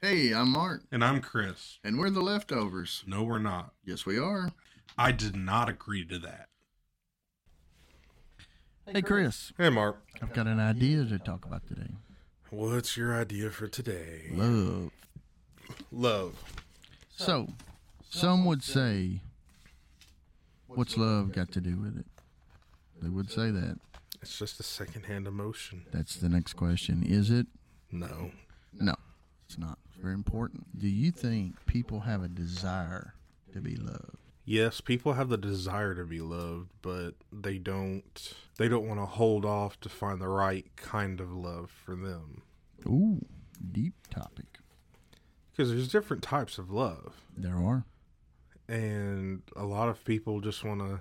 Hey, I'm Mark, And I'm Chris. and we're the leftovers. No, we're not. Yes, we are. I did not agree to that. Hey, Chris, Hey, Mark. I've got an idea to talk about today. What's your idea for today? Love. Love. So, some would say, what's love got to do with it? They would say that. It's just a secondhand emotion. That's the next question. Is it? No. No, it's not. Very important. Do you think people have a desire to be loved? Yes, people have the desire to be loved, but they don't they don't want to hold off to find the right kind of love for them. Ooh, deep topic. Because there's different types of love. There are. and a lot of people just want to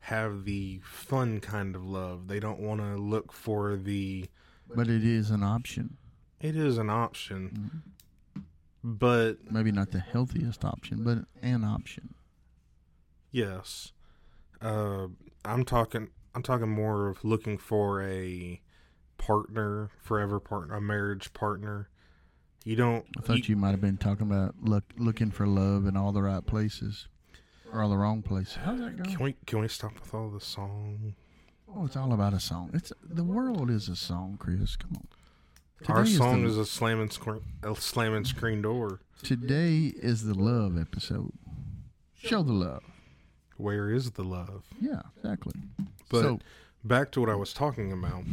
have the fun kind of love. They don't want to look for the. But it is an option. It is an option, mm-hmm. But Maybe not the healthiest option, but an option. yes, uh, I'm talking. I'm talking more of looking for a partner, forever partner, a marriage partner. You don't. I thought you, might have been talking about look looking for love in all the right places or all the wrong places. How's that Can we can we stop with all the song? Oh, it's all about a song. It's the world is a song, Chris. Come on. Our Today song the, is a slamming screen, a slamming screen door. today is the love episode. Show the love. Where is the love? Yeah, exactly. But so back to what I was talking about.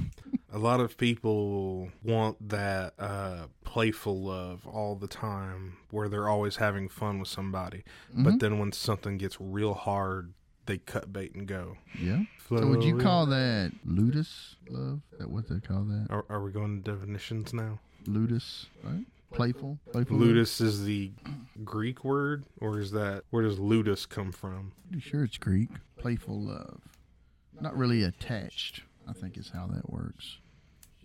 a lot of people want that uh, playful love all the time, where they're always having fun with somebody. mhm. But then when something gets real hard, they cut bait and go. yeah. So would you call that ludus love? That what they call that? Are, are we going to definitions now? Ludus, right? Playful, playful. Ludus is the Greek word, or is that where does ludus come from? Pretty sure it's Greek. Playful love. Not really attached, I think is how that works.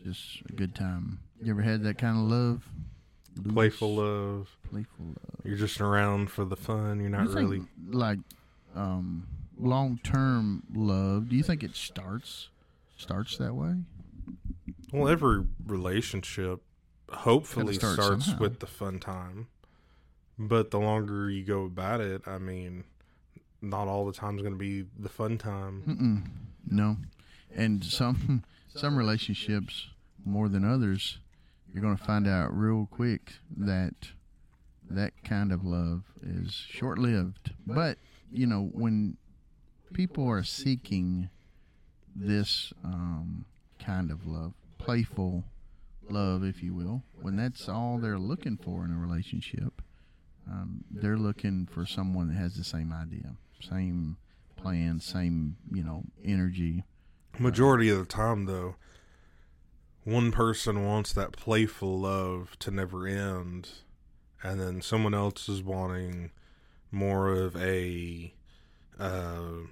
Just a good time. You ever had that kind of love? Ludus, Playful love. Playful love. You're just around for the fun. You're not you really. like um, long term love. Do you think it starts starts that way? Well, every relationship hopefully start starts somehow. with the fun time. But the longer you go about it, I mean, not all the time's going to be the fun time. Mm-mm, no. And some some relationships more than others, you're going to find out real quick that that kind of love is short lived. But you know when people are seeking this um, kind of love, playful love, if you will, when that's all they're looking for in a relationship, um, they're looking for someone that has the same idea, same plan, same you know energy. Majority of the time, though, one person wants that playful love to never end, and then someone else is wanting more of a uh,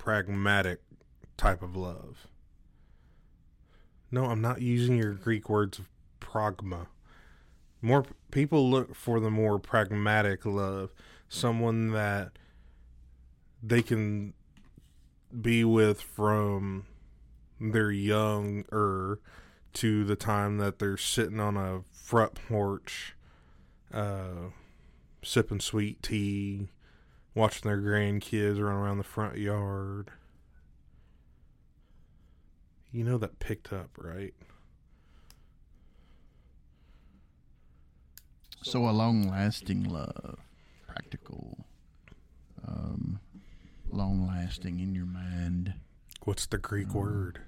pragmatic type of love. No, I'm not using your Greek words of pragma. More people look for the more pragmatic love, someone that they can be with from their younger to the time that they're sitting on a front porch, uh, sipping sweet tea, watching their grandkids run around the front yard. You know that picked up, right? So a long lasting love, practical, um, long lasting in your mind. What's the Greek word?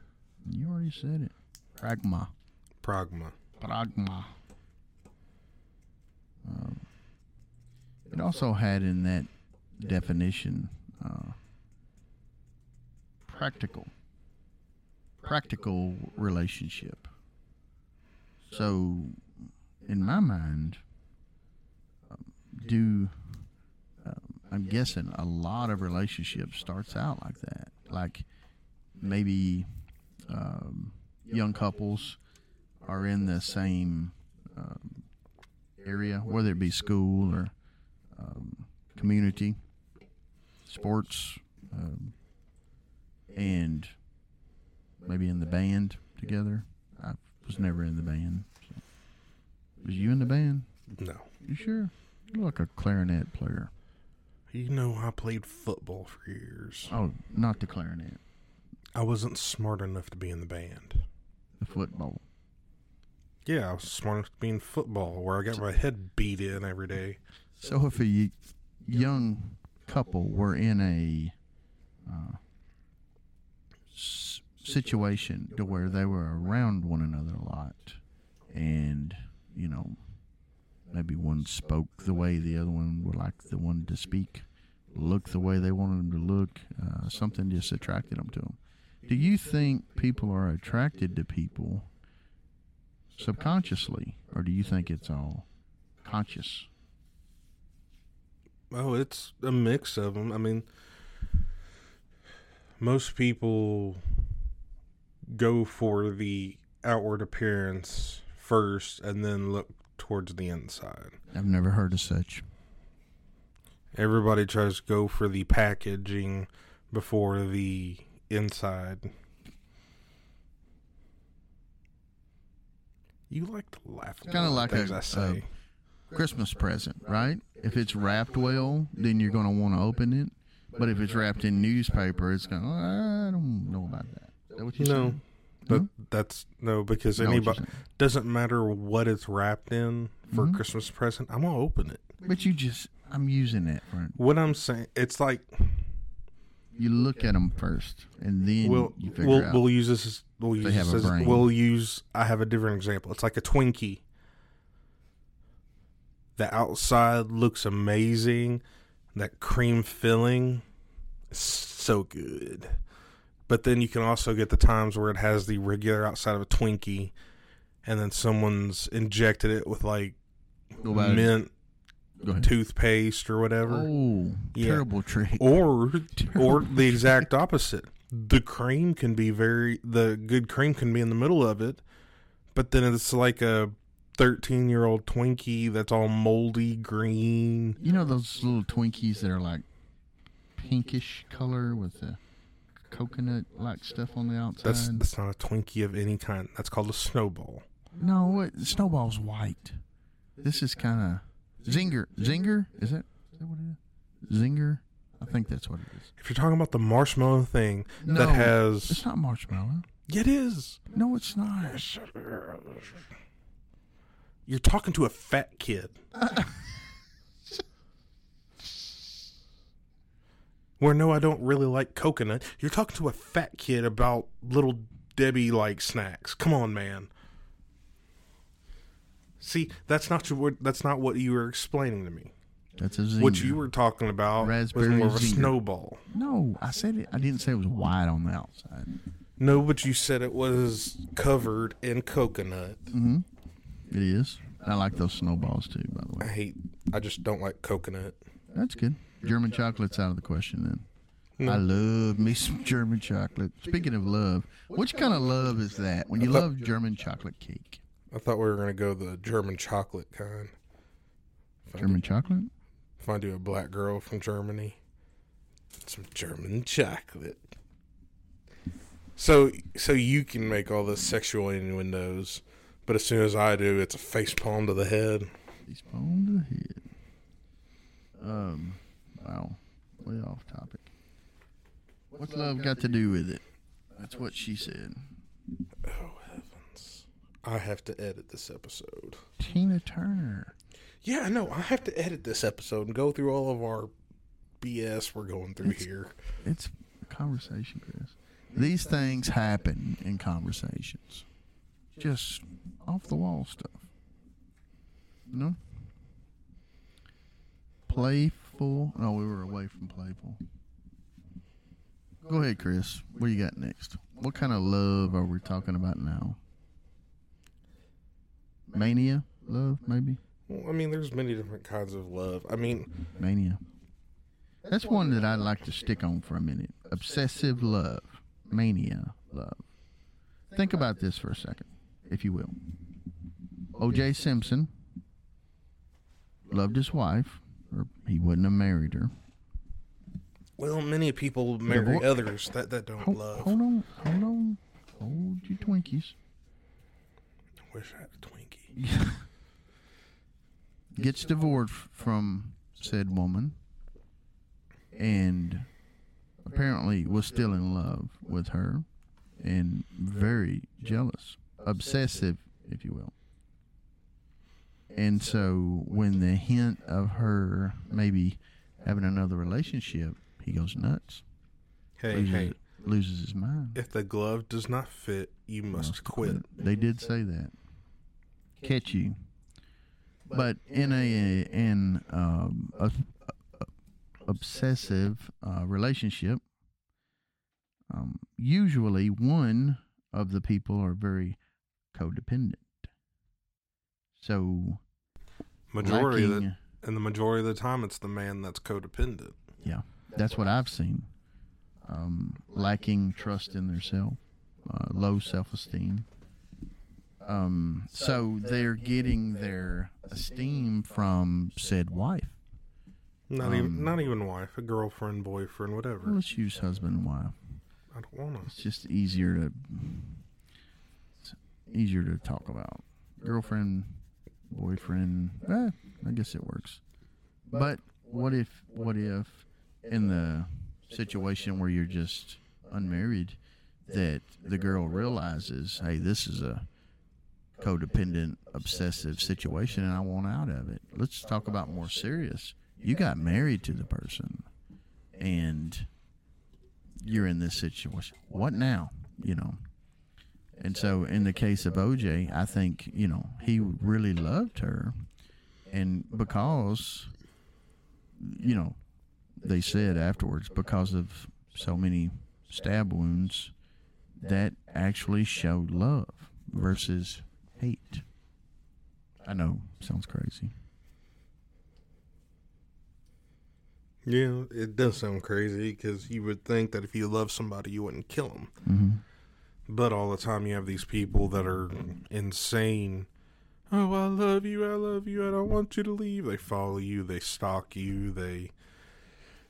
You already said it. Pragma. Pragma. Pragma. Um, it also had in that definition uh, practical. Practical relationship. So, in my mind, um, do um, I'm guessing a lot of relationships starts out like that, like maybe um, young couples are in the same um, area, whether it be school or um, community, sports, um, and maybe in the band together. I was never in the band. So. Was you in the band? No. You sure. You look like a clarinet player. You know, I played football for years. Oh, not the clarinet, I wasn't smart enough to be in the band. the football. Yeah, I was smart enough to be in football, where I got my head beat in every day. So if a young couple were in a uh, situation to where they were around one another a lot, and you know, maybe one spoke the way the other one would like the one to speak, look the way they wanted them to look, uh, something just attracted them to them. Do you think people are attracted to people subconsciously, or do you think it's all conscious? Oh, it's a mix of them. I mean, most people go for the outward appearance first and then look towards the inside. I've never heard of such. Everybody tries to go for the packaging before the inside. You like to laugh. Kinda the like things a- I say. Christmas present, right? If it's wrapped well, then you're going to want to open it. But if it's wrapped in newspaper, it's going. to I don't know about that. Is that what you no, but No? that's no because anybody doesn't matter what it's wrapped in for Mhm. a Christmas present. I'm gonna open it. But you just, I'm using it. for. What I'm saying, it's like You look at them first, and then we'll you figure we'll out. we'll use this. As, we'll use this as, we'll use. I have a different example. It's like a Twinkie. The outside looks amazing. That cream filling, is so good. But then you can also get the times where it has the regular outside of a Twinkie, and then someone's injected it with like mint toothpaste or whatever. Oh, Yeah. terrible trick. or Terrible or the exact opposite. The cream can be very the good cream can be in the middle of it, but then it's like a thirteen year old Twinkie that's all moldy green. You know those little Twinkies that are like pinkish color with the coconut like stuff on the outside? That's that's not a Twinkie of any kind. That's called a snowball. No, what, Snowball's white. This is kind of Zinger. Zinger is that? Is that what it is? Zinger. I think that's what it is. If you're talking about the marshmallow thing No, that has It's not marshmallow. Yeah, it is. No, it's not. You're talking to a fat kid. Where no, I don't really like coconut. You're talking to a fat kid about little Debbie like snacks. Come on, man. See, that's not your, that's not what you were explaining to me. That's a Zinger. What you were talking about Raspberry was more of a Zinger. snowball. No, I said it. I didn't say it was white on the outside. No, but you said it was covered in coconut. Mm-hmm. It is. I like those snowballs too. By the way. I hate. I just don't like coconut. that's good. German chocolate's out of the question then. No. I love me some German chocolate. Speaking of love, which kind of love is that? When you thought- love German chocolate cake, I thought we were gonna go the German chocolate kind. If German chocolate. If I do a black girl from Germany, some German chocolate. So, so you can make all the sexual innuendos, but as soon as I do, it's a face palm to the head. Face palm to the head. Um, wow, way off topic. What's love got to do with it? That's what she said. Oh heavens! I have to edit this episode. Tina Turner. Yeah, I know. I have to edit this episode and go through all of our BS we're going through It's- here. It's a conversation, Chris. These things happen in conversations. Just off the wall stuff. You know? Playful. No, we were away from playful. Go ahead, Chris. What do you got next? What kind of love are we talking about now? Mania? Love, maybe? Well, I mean, there's many different kinds of love. I mean, Mania. That's one that I'd like to stick on for a minute. Obsessive love. Mania love. Think about this for a second, if you will. O.J. Simpson loved his wife, or he wouldn't have married her. well, many people marry Divor- others that that don't Hold, love. hold on, hold on. Hold your Twinkies. Wish I had a Twinkie. gets divorced from said woman, and apparently was still in love with her, and very jealous, obsessive, if you will. And so, when the hint of her maybe having another relationship, he goes nuts, Hey, loses, hey. loses his mind. If the glove does not fit, you must quit. They did say that. Catch you. But in a in um, a, a- obsessive uh, relationship, um, usually one of the people are very codependent. So Majority of the, and the majority of the time, it's the man that's codependent. Yeah, that's what I've seen. Um, lacking trust in themselves, uh, low self esteem. Um, so they're getting their esteem from said wife. Not Um, even, not even wife, a girlfriend, boyfriend, whatever. Let's use husband and wife. I don't want to. It's just easier to it's easier to talk about. Girlfriend, boyfriend. Eh, I guess it works. But what if what if in the situation where you're just unmarried that the girl realizes, hey, this is a codependent, obsessive situation and I want out of it. Let's talk about more serious. You got married to the person and you're in this situation. What now? You know. And so in the case of OJ, I think, you know, he really loved her and because you know, they said afterwards because of so many stab wounds that actually showed love versus hate. I know, sounds crazy. Yeah, it does sound crazy because you would think that if you love somebody, you wouldn't kill them. Mm-hmm. But all the time, you have these people that are insane. Oh, I love you. I love you. I don't want you to leave. They follow you. They stalk you. They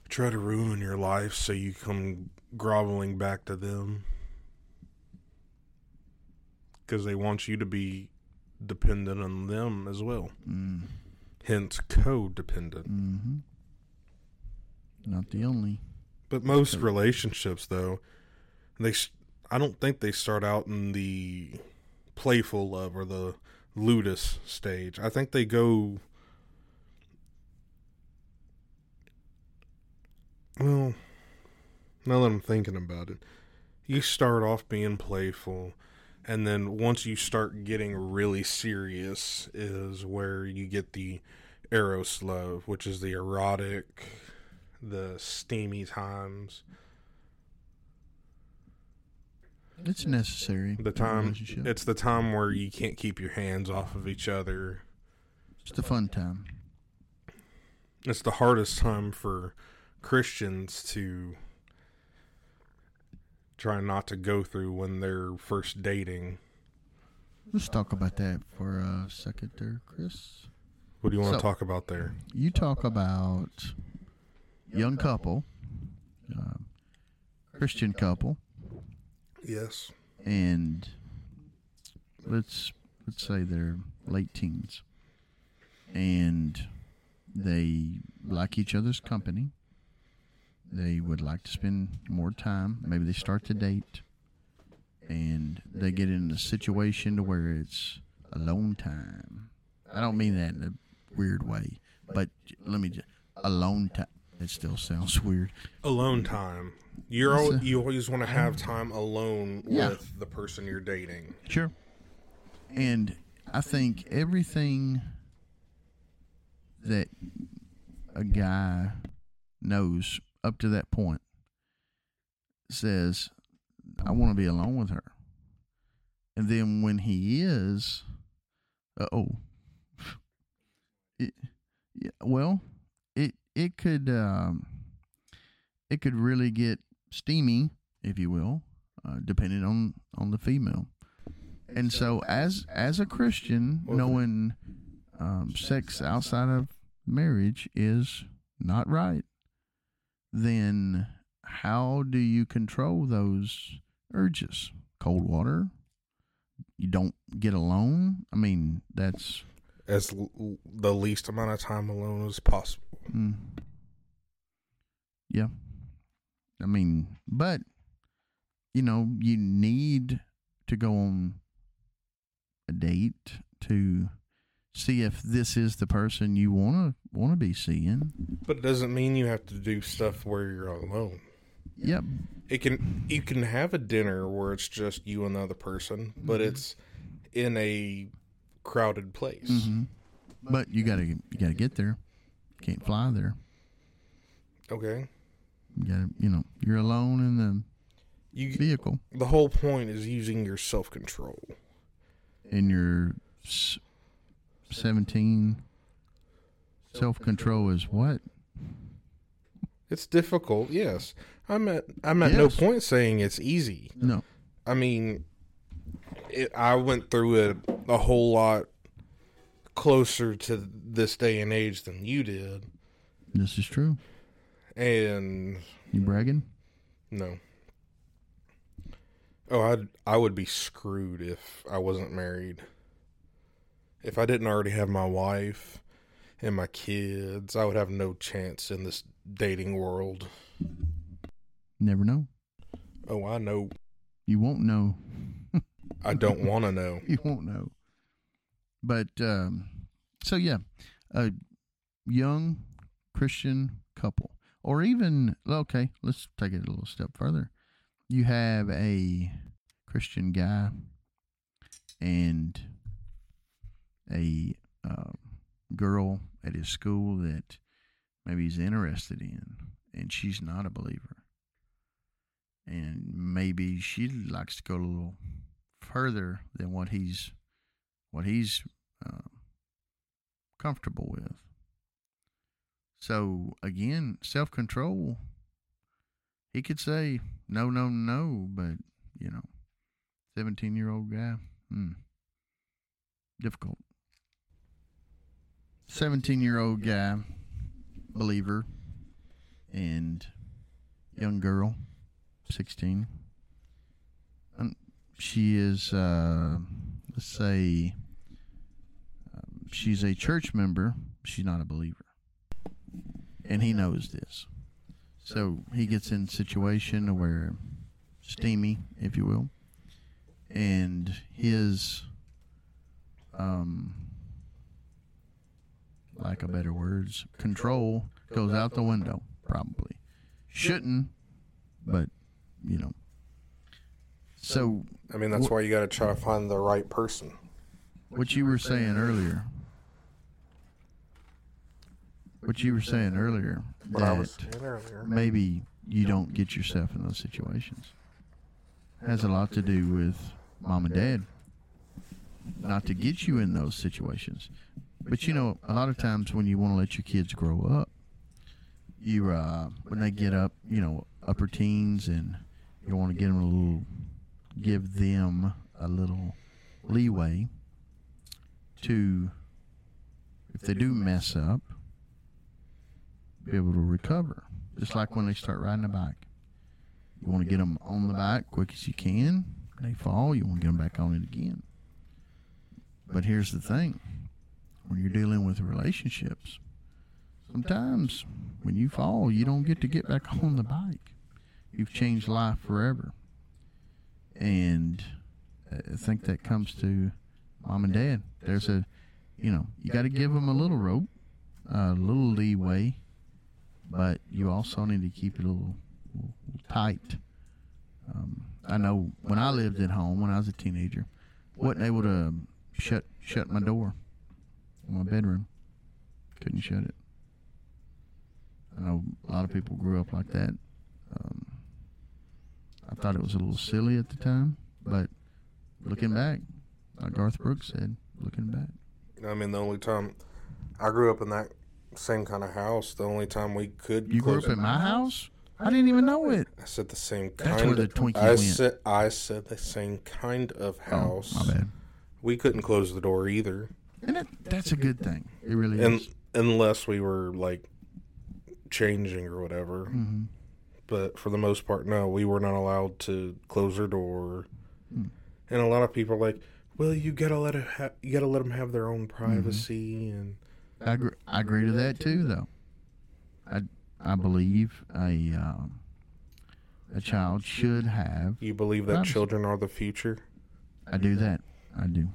try to ruin your life so you come groveling back to them. Because they want you to be dependent on them as well. Mm. Hence, codependent. Mm-hmm. Not the only. But most relationships, though, they I don't think they start out in the playful love or the ludus stage. I think they go. Well, now that I'm thinking about it, you start off being playful, and then once you start getting really serious, is where you get the eros love, which is the erotic, the steamy times. It's necessary. The time it's the time where you can't keep your hands off of each other. It's the fun time. It's the hardest time for Christians to try not to go through when they're first dating. Let's talk about that for a second there, Chris. What do you want So- to talk about there? You talk about young couple, uh, Christian couple, Yes. and let's let's say they're late teens, and they like each other's company. They would like to spend more time. Maybe they start to date, and they get in a situation to where it's alone time. I don't mean that in a weird way, but let me just alone time. It still sounds weird. Alone time. You're It's al- a- you always want to have time alone Yeah. with the person you're dating. Sure. And I think everything that a guy knows up to that point says, I want to be alone with her. And then when he is, uh oh. Yeah, well, it could um, it could really get steamy, if you will, uh, depending on on the female. And so, as as a Christian, knowing um, sex outside of marriage is not right, then how do you control those urges? Cold water. You don't get alone. I mean, that's as l- the least amount of time alone as possible. Mm. Yeah. I mean, but you know, you need to go on a date to see if this is the person you want to want to be seeing. But it doesn't mean you have to do stuff where you're alone. Yep. It can you can have a dinner where it's just you and the other person, but Mhm. it's in a crowded place. hmm But you gotta you gotta get there. Can't fly there. Okay. You gotta you know you're alone in the You vehicle the whole point is using your self control. and your s- seventeen. Self control is what? It's difficult, yes. I'm at I'm at no point saying it's easy. No. I mean, it, I went through it a whole lot closer to this day and age than you did, This is true. and You bragging? no. Oh, I I would be screwed if I wasn't married. If I didn't already have my wife and my kids, I would have no chance in this dating world. Never know. Oh, I know. You won't know. I don't want to know. You won't know. But um, so yeah, a young Christian couple, or even okay, let's take it a little step further. You have a Christian guy and a um, girl at his school that maybe he's interested in, and she's not a believer. And maybe she likes to go a little further than what he's what he's uh, comfortable with. So again, self control. He could say no, no, no, but you know, seventeen year old guy, hmm, difficult. Seventeen year old guy, believer, and young girl, sixteen. She is, uh, let's say, um, she's a church member. She's not a believer, and he knows this. So he gets in situation where steamy, if you will, and his, um, lack of better words, control goes out the window. Probably shouldn't, but you know. So I mean, that's Wh- why you got to try to find the right person. what you were saying earlier what you were saying earlier What I was saying earlier. maybe you don't get yourself in those situations has a lot to do with mom and dad not to get you in those situations but you know a lot of times when you want to let your kids grow up you uh when they get up you know upper teens and you want to get them a little give them a little leeway to if they do mess up be able to recover. Just like when they start riding a bike. You want to get them on the bike quick as you can. They fall you want to get them back on it again. But here's the thing. When you're dealing with relationships sometimes when you fall you don't get to get back on the bike. You've changed life forever and I think that comes to mom and dad. There's a, you know, you got to give them a little rope, a little leeway, but you also need to keep it a little, little tight. Um, I know when I lived at home when I was a teenager, wasn't able to shut shut my door in my bedroom. Couldn't shut it. I know a lot of people grew up like that. Um, I thought it was a little silly at the time, but looking back, like Garth Brooks said, looking back, I mean, the only time I grew up in that same kind of house, the only time we could you grew up at my house. I didn't even know it. I said the same kind. That's where the of, Twinkie I went. said I said the same kind of house. Oh, my bad. We couldn't close the door either, And that, that's a good thing. It really and is. unless we were like changing or whatever. hmm But for the most part, no, we were not allowed to close our door. Hmm. And a lot of people are like, Well, you gotta let it ha- you gotta let them have their own privacy and I agree, I agree to that too, though. I I believe a um, a child should have. you believe that Privacy. children are the future. I do that. I do.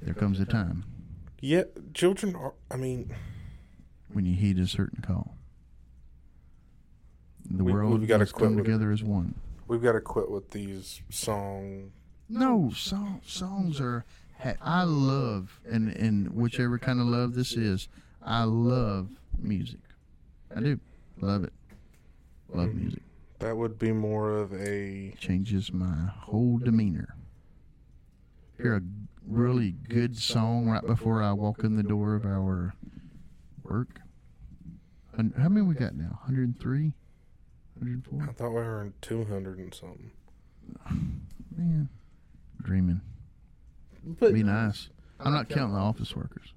There comes a time Yeah, children are. I mean, when you heed a certain call. The We- world we've gotta quit come with- together as one. we've got to quit with these song. No, song, songs are. I love, and and whichever kind of love this is, I love music. I do love it. Love mm-hmm. music. That would be more of a Changes my whole demeanor. Hear a really good song right before I walk in the door of our work. How many we got now? 103? 104? I thought we were in two hundred and something. Man, dreaming. But Be nice. I'm not counting the office workers.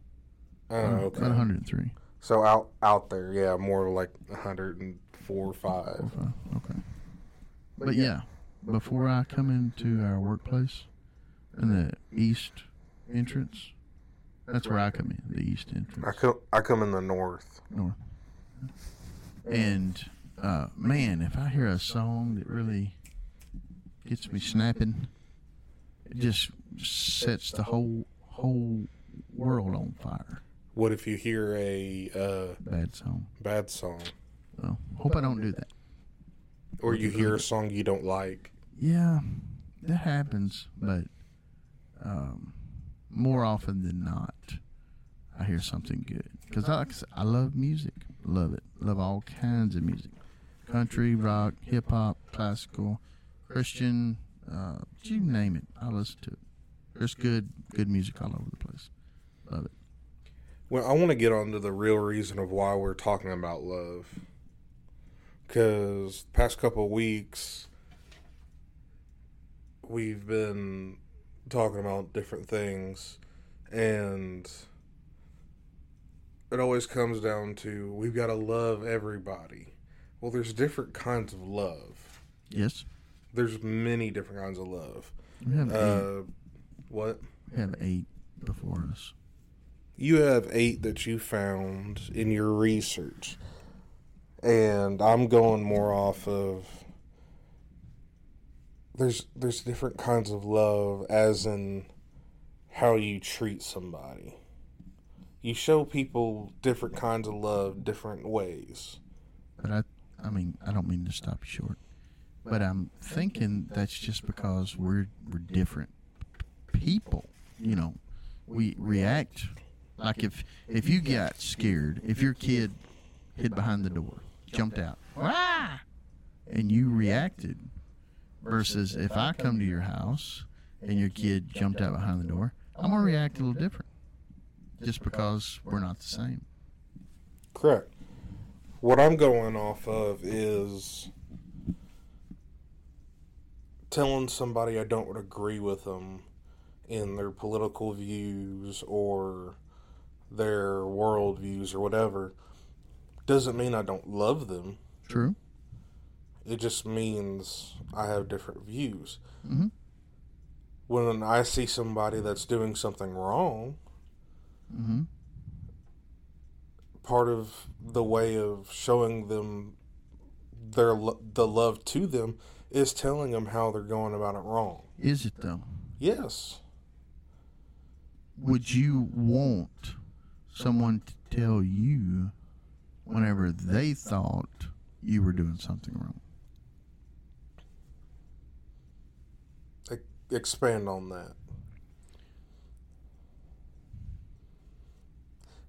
oh, About okay. 103. So out out there, yeah, more like hundred and four or five. Four, five. Okay. But yeah, before I come into our workplace in the east entrance, that's where I come in, the east entrance. I come I come in the north. North. And uh, man, if I hear a song that really gets me snapping, it just sets the whole whole world on fire. What if you hear a uh, Bad song. bad song, Well, hope I don't do that. or you hear a song you don't like? Yeah, that happens, but um, more often than not, I hear something good because I, like I said, I love music, love it, love all kinds of music, country, rock, hip hop, classical, Christian, uh, you name it, I listen to it. There's good, good music all over the place. Love it. Well, I want to get on to the real reason of why we're talking about love. Because past couple weeks, we've been talking about different things, and it always comes down to we've got to love everybody. Well, there's different kinds of love. Yes, There's many different kinds of love. we have eight, Uh, what? we have eight before us. you have eight that you found in your research and i'm going more off of there's there's different kinds of love as in how you treat somebody you show people different kinds of love different ways But I, I mean, I don't mean to stop you short, but I'm thinking that's just because we're we're different people. You know, we react like if if you got scared, if your kid hid behind the door, jumped out, "Wah!" and you reacted, versus if I come to your house and your kid jumped out behind the door, I'm gonna react a little different, just because we're not the same. correct what i'm going off of is telling somebody i don't agree with them in their political views or their world views or whatever doesn't mean I don't love them. True. It just means I have different views. Mhm. When I see somebody that's doing something wrong, Mm-hmm. Part of the way of showing them their lo- the love to them is telling them how they're going about it wrong. Is it though? Yes. Would you want someone to tell you whenever they thought you were doing something wrong? Expand on that.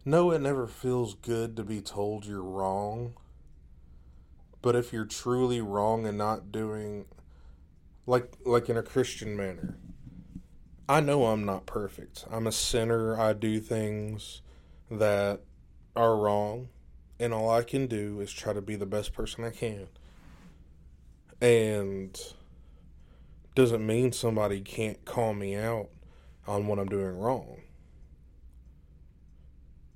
No, it never feels good to be told you're wrong. But if you're truly wrong and not doing like like in a Christian manner. I know I'm not perfect. I'm a sinner. I do things that are wrong, and all I can do is try to be the best person I can. And doesn't mean somebody can't call me out on what I'm doing wrong.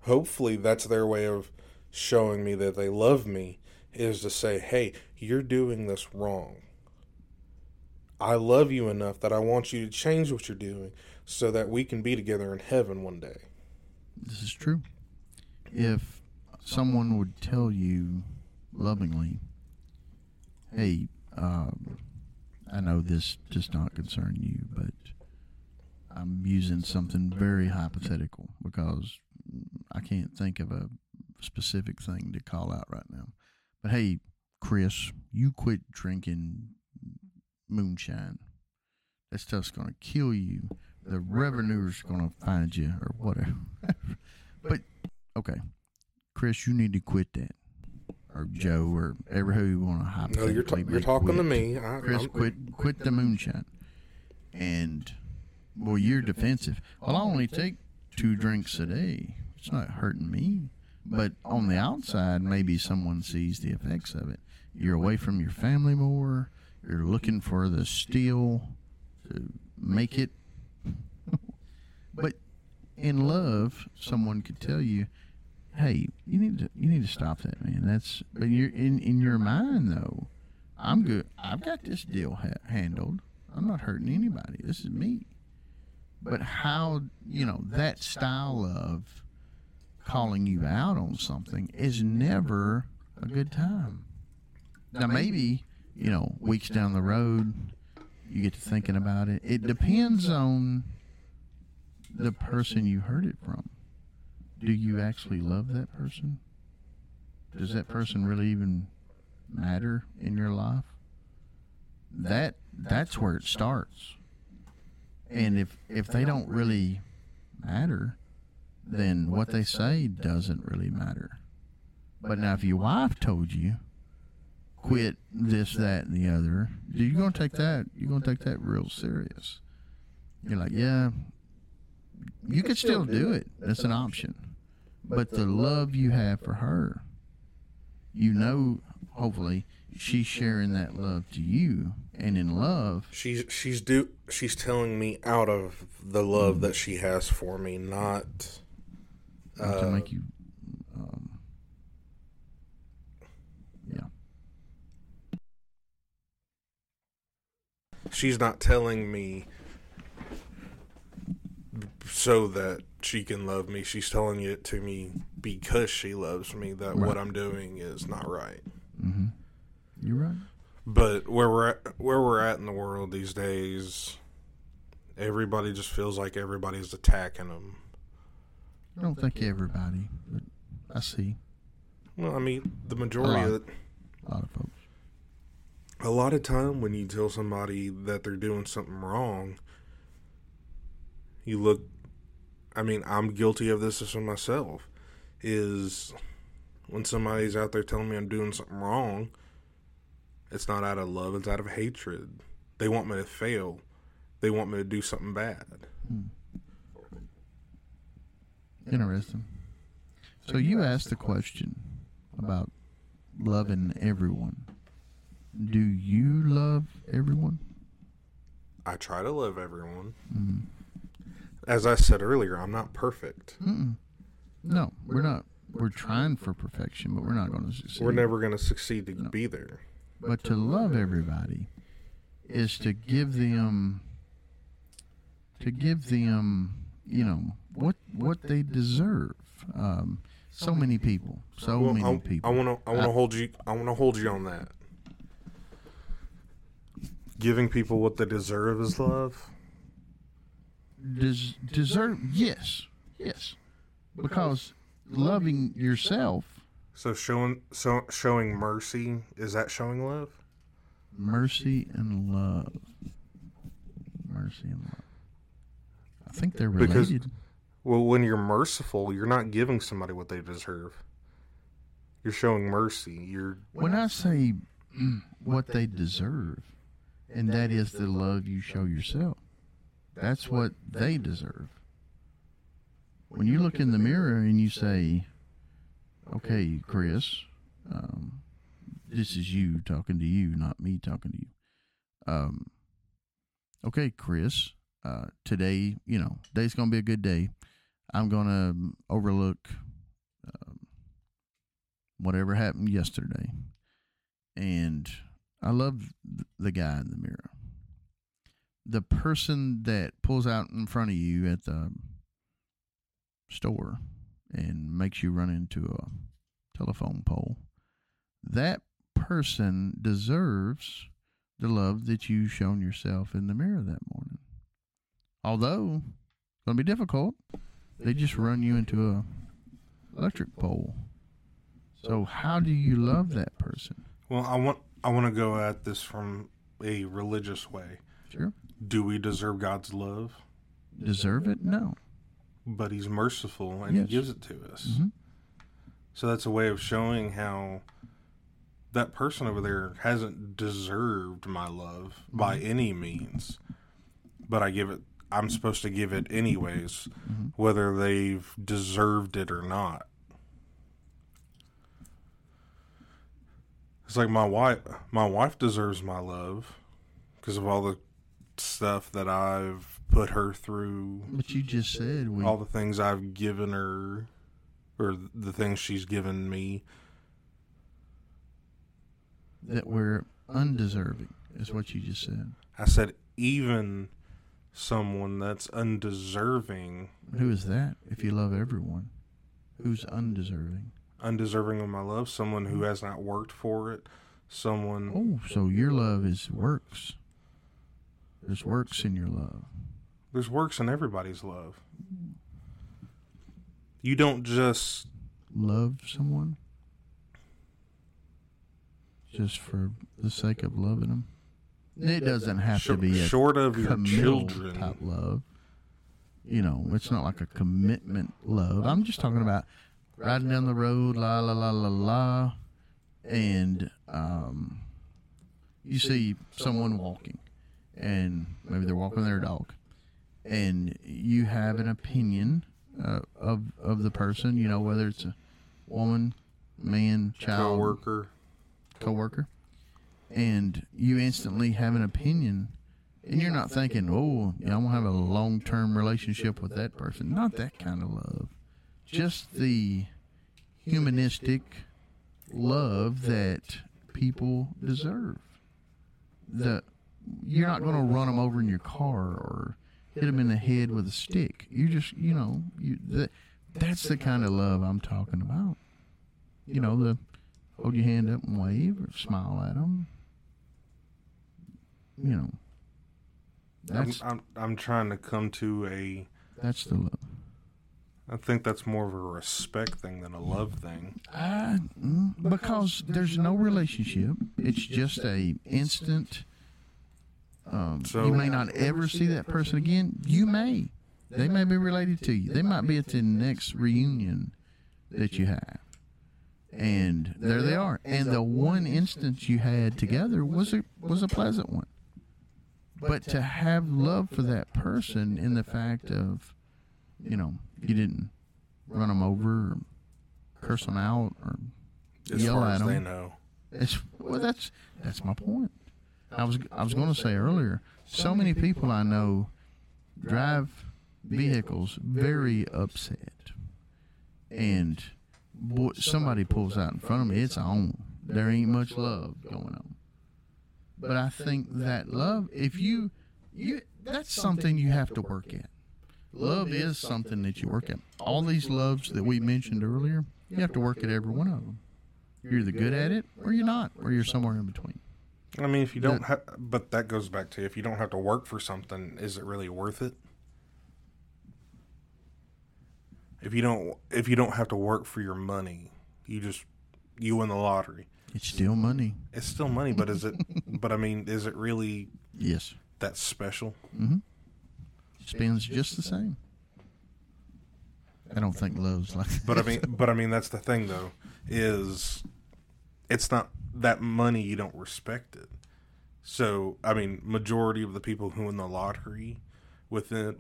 Hopefully, that's their way of showing me that they love me is to say, hey, you're doing this wrong. I love you enough that I want you to change what you're doing so that we can be together in heaven one day. This is true. If someone would tell you lovingly, hey, um, I know this does not concern you, but I'm using something very hypothetical because I can't think of a specific thing to call out right now. But hey, Chris, you quit drinking moonshine. That stuff's going to kill you. The revenue's going to find you or whatever. but, okay. Chris, you need to quit that. Or Joe, or ever who you want to No, hypothetically you're, ta- you're talking to me. I, Chris, I'm- quit quit the moonshine. And well, you're defensive. Well, I only take two drinks a day. It's not hurting me. But on the outside, maybe someone sees the effects of it. You're away from your family more. You're looking for the steel to make it. but in love, someone could tell you, "Hey, you need to you need to stop that, man." That's but you're in in your mind though. I'm good. I've got this deal ha- handled. I'm not hurting anybody. This is me. But how, you know, that style of calling you out on something is never a good time. Now, maybe, you know, weeks down the road, you get to thinking about it. It depends on the person you heard it from. Do you actually love that person? Does that person really even matter in your life? That that's where it starts. And if if they don't really matter, then what they say doesn't really matter. But now if your wife told you quit this, that, and the other, you're gonna take that you're gonna take that real serious. You're like, yeah, you could still do it. That's an option. But the love you have for her, you know, hopefully she's sharing that love to you, and in love, She's she's do she's telling me out of the love that she has for me, not to uh, make you, um, yeah, she's not telling me so that she can love me. She's telling it to me because she loves me that Right. what I'm doing is not right. mm-hmm. You're right. But where we're at, where we're at in the world these days, everybody just feels like everybody's attacking them. I don't think everybody, but I see Well, I mean, the majority of it, a lot of folks. a lot of time when you tell somebody that they're doing something wrong, you look. I mean, I'm guilty of this as myself. Is when somebody's out there telling me I'm doing something wrong, it's not out of love; it's out of hatred. They want me to fail. They want me to do something bad. Interesting. So you asked the question about loving everyone. Do you love everyone? I try to love everyone. Mm. As I said earlier, I'm not perfect. Mm-mm. No, we're not. We're trying for perfection, but we're not going to succeed. We're never going to succeed to No. be there. But to love everybody is to give them, to give them, you know, what what they deserve. Um, so many people, so Well, many I, people. I want to. I want to I- hold you. I want to hold you on that. Giving people what they deserve is love. Des- deserve yes yes because loving yourself So showing so showing mercy is that showing love? mercy and love mercy and love i think they're Because- related Well, when you're merciful, you're not giving somebody what they deserve. You're showing mercy. You're when i say what they deserve and that is the love you show yourself that's what they deserve when you look in the mirror and you say okay chris um, this is you talking to you not me talking to you. Um, okay chris uh, today you know today's gonna be a good day. I'm gonna overlook um, whatever happened yesterday. And i love the guy in the mirror. The person that pulls out in front of you at the store and makes you run into a telephone pole, that person deserves the love that you've shown yourself in the mirror that morning. Although it's going to be difficult, they just run you into a electric pole. So how do you love that person? Well, I want I want to go at this from a religious way. Sure. Do we deserve God's love? Deserve it? No. But He's merciful and Yes. He gives it to us. Mhm. So that's a way of showing how that person over there hasn't deserved my love by any means. But I give it I'm supposed to give it anyways, whether they've deserved it or not. It's like my wife my wife deserves my love because of all the stuff that I've put her through But you just said we all the things I've given her, or the things she's given me. that we're undeserving is what you just said. I said, even someone that's undeserving, Who is that? If you love everyone, who's undeserving? undeserving of my love, someone who has not worked for it, someone. Oh, so your love is works. There's works in your love. There's works in everybody's love. You don't just. Love someone just for the sake of loving them. It doesn't have to be a short of your children. type love. You know, it's not like a commitment love. I'm just talking about riding down the road, la la la la la, and um, you see someone walking, and maybe they're walking their dog, and you have an opinion uh, of of the person. You know, whether it's a woman, man, child, coworker. coworker, and you instantly have an opinion, and you're not thinking, "Oh, yeah, I'm gonna have a long term relationship with that person." Not that kind of love, just the humanistic love that people deserve. The you're not gonna run them over in your car or hit them in the head with a stick. You just, you know, you that that's the kind of love I'm talking about. You know, the hold your hand up and wave or smile at them. You know, I'm, that's I'm, I'm trying to come to a. that's the love. I think that's more of a respect thing than a love thing. Uh, because there's no relationship. It's just a instant. Um, So- you may not ever see that person again. You may. They may be related to you. They might be at the next reunion that you have. And there they are. And the one instance you had together was a was a pleasant one. But to have love for that person in the fact of, you know, you didn't run them over or curse them out or As Yell at as they 'em. know. it's, well, that's that's my point. I was I was going to say earlier. So many people I know drive vehicles very upset, and boy, somebody pulls out in front of me. It's on. There ain't much love going on. But I think that love, if you you that's something you have to work at. Love is something that you work at. All these loves that we mentioned earlier, you have to work at every one of them. You're either good at it or you're not, or you're somewhere in between. I mean, if you don't have, but that goes back to if you don't have to work for something, is it really worth it? If you don't, if you don't have to work for your money, you just you win the lottery. It's still money. It's still money, but is it? but I mean, is it really Yes. that special? Mm-hmm. Spends just the same. I don't think love's like that. But I mean, but I mean, that's the thing though, is it's not that money you don't respect it. So I mean, majority of the people who win the lottery, within,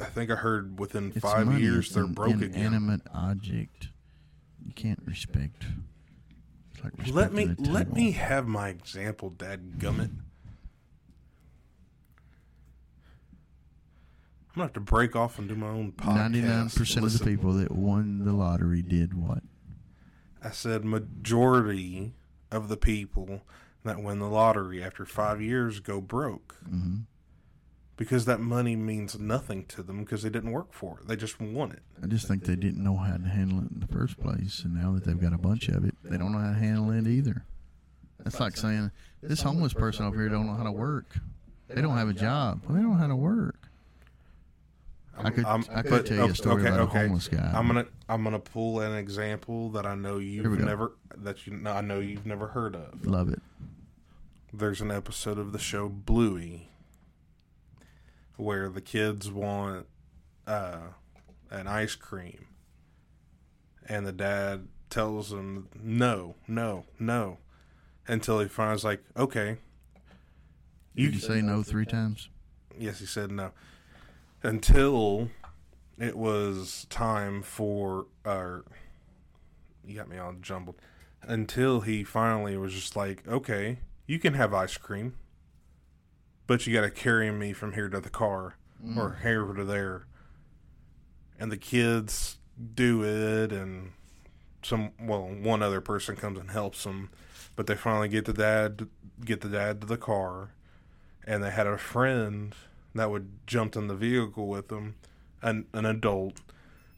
I think I heard within It's five money. years they're an broke again. inanimate object. You can't respect. Like Let me let me have my example, Dad Gummit. I'm gonna have to break off and do my own podcast. Ninety-nine percent of the people that won the lottery did what? I said majority of the people that win the lottery after five years go broke. Mm-hmm. because that money means nothing to them because they didn't work for it. They just want it. I just think they didn't know how to handle it in the first place, and now that they've got a bunch of it, they don't know how to handle it either. That's like saying this homeless person over here don't know how to work. They don't have a job. Well, they don't know how to work. I could I'm- I could but- tell you a story okay, about okay. a homeless guy. I'm gonna I'm gonna pull an example that I know you've never that you I know you've never heard of. love it. There's an episode of the show Bluey where the kids want uh, an ice cream, and the dad tells them no, no, no, until he finds like okay. Did you say no three times? Yes, he said no. Until it was time for uh you got me all jumbled. Until he finally was just like, Okay, you can have ice cream. But you gotta carry me from here to the car or here to there. And the kids do it and some well, one other person comes and helps them. But they finally get the dad get the dad to the car and they had a friend that would jumped in the vehicle with them, an an adult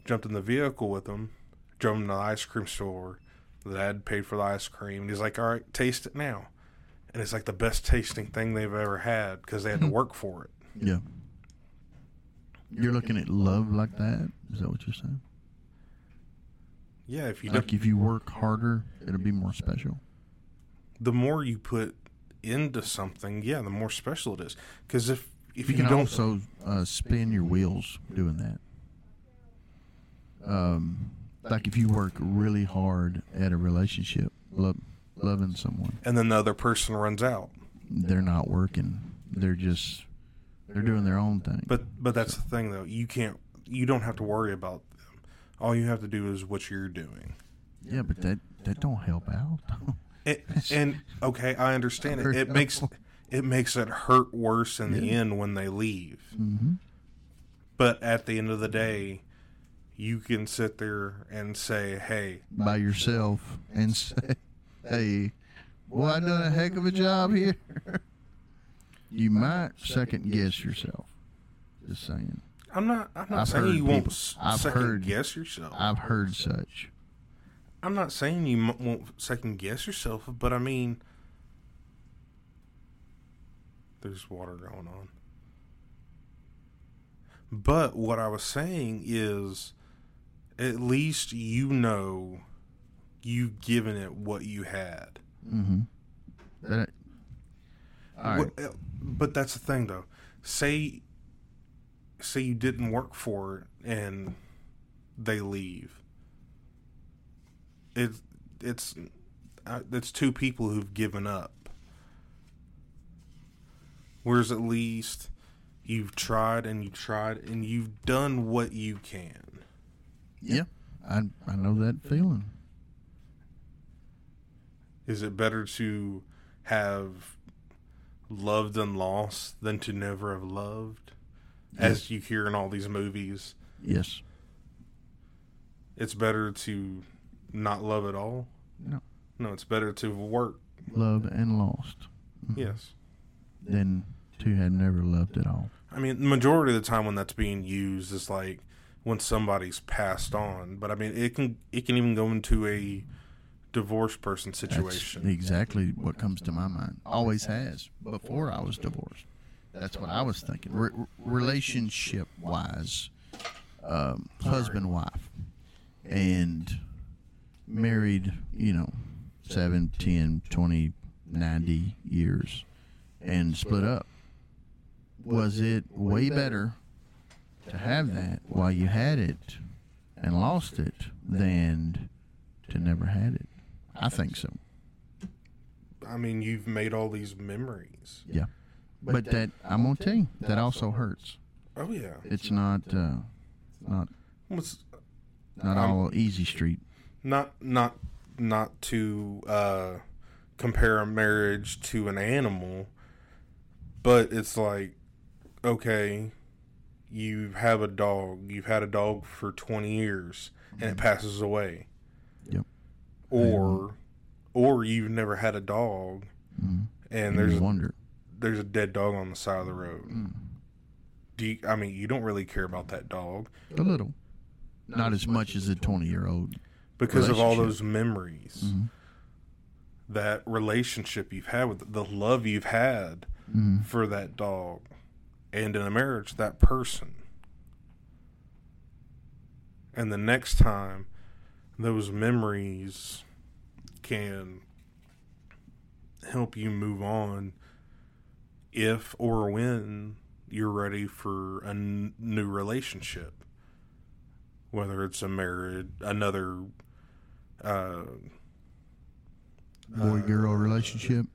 jumped in the vehicle with them, drove them to the ice cream store. The dad paid for the ice cream, and he's like, "All right, taste it now," and it's like the best tasting thing they've ever had because they had to work for it. Yeah. You're looking at love like that? Is that what you're saying? Yeah, if you Like if you work harder, it'll be more special. the more you put into something, yeah, the more special it is. Because if if you you, can also uh, spin your wheels doing that. Um, like if you work really hard at a relationship, lo- loving someone, and then the other person runs out. they're not working. They're just they're doing their own thing. But but that's the thing though. You can't. You don't have to worry about them. All you have to do is what you're doing. yeah, but that that don't help out. It, and okay, I understand it. It makes. It makes it hurt worse in the end when they leave. hmm But at the end of the day, you can sit there and say, "Hey, By yourself and say, "Hey, boy, I done a heck of a job here." you might second guess yourself. Just saying. I'm not. I'm not I've saying you won't people- s- I've second heard- guess yourself. I've heard such. I'm not saying you m- won't second guess yourself, but I mean, there's water going on. But what I was saying is, at least you know you've given it what you had. Mm-hmm. That. All right. What- uh, but that's the thing, though. Say, say you didn't work for it and they leave. It, it's, uh, it's two people who've given up. Whereas at least you've tried and you've tried and you've done what you can. Yeah, I I know that feeling. Is it better to have loved and lost than to never have loved? As you hear in all these movies, Yes. it's better to not love at all. No. No, it's better to work. Love and lost. Mhm. Yes. Than to have never loved at all. I mean, the majority of the time when that's being used is like when somebody's passed on. But I mean, it can it can even go into a divorced person situation. That's exactly what comes to my mind. Always has. Before I was divorced. That's what I was thinking. Re- relationship wise, um, husband wife, and married, you know, 7, 10, 20, 90 years, and split up. Was it way better to have that while you had it and lost it than to never had it? I think so. I mean, you've made all these memories. Yeah. But that I'm gonna tell you that also hurts. Oh yeah. It's not uh, not What's not Um, all easy street. not not not to uh, compare a marriage to an animal, but it's like okay, you have a dog, you've had a dog for twenty years, and it passes away. Yep. Or, or you've never had a dog, Mhm. and And there's you a, wonder. there's a dead dog on the side of the road. Mm. Do you, I mean you don't really care about that dog A little. Not as much as a 20 year old. because of all those memories, Mhm. that relationship you've had with the love you've had Mhm. for that dog, and in a marriage that person. And the next time those memories can help you move on if or when you're ready for a n- new relationship whether it's a marriage another uh, Boy girl relationship.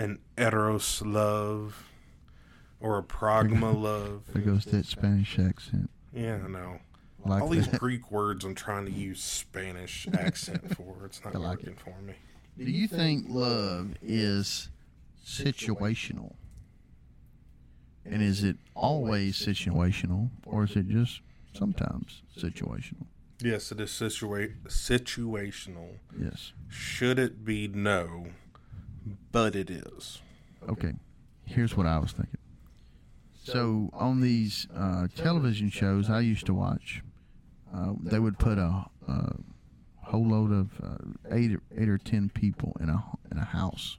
An eros love or a pragma love There goes that Spanish accent. yeah i know Like all these that. greek words i'm trying to use spanish accent for it's not like working for me Do you think love is situational? And is it always situational, or is it just sometimes situational? yes it is situa- situational Yes. should it be no but it is Okay. Here's what I was thinking. So on these uh, television shows I used to watch, uh, they would put a, a whole load of uh, eight, or- eight or ten people in a in a house,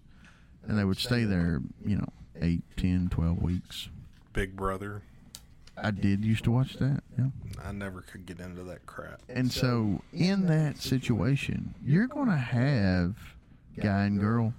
and they would stay there, you know, eight, ten, twelve weeks. big brother I did used to watch that. Yeah. i never could get into that crap And so in that situation, you're going to have guy and girl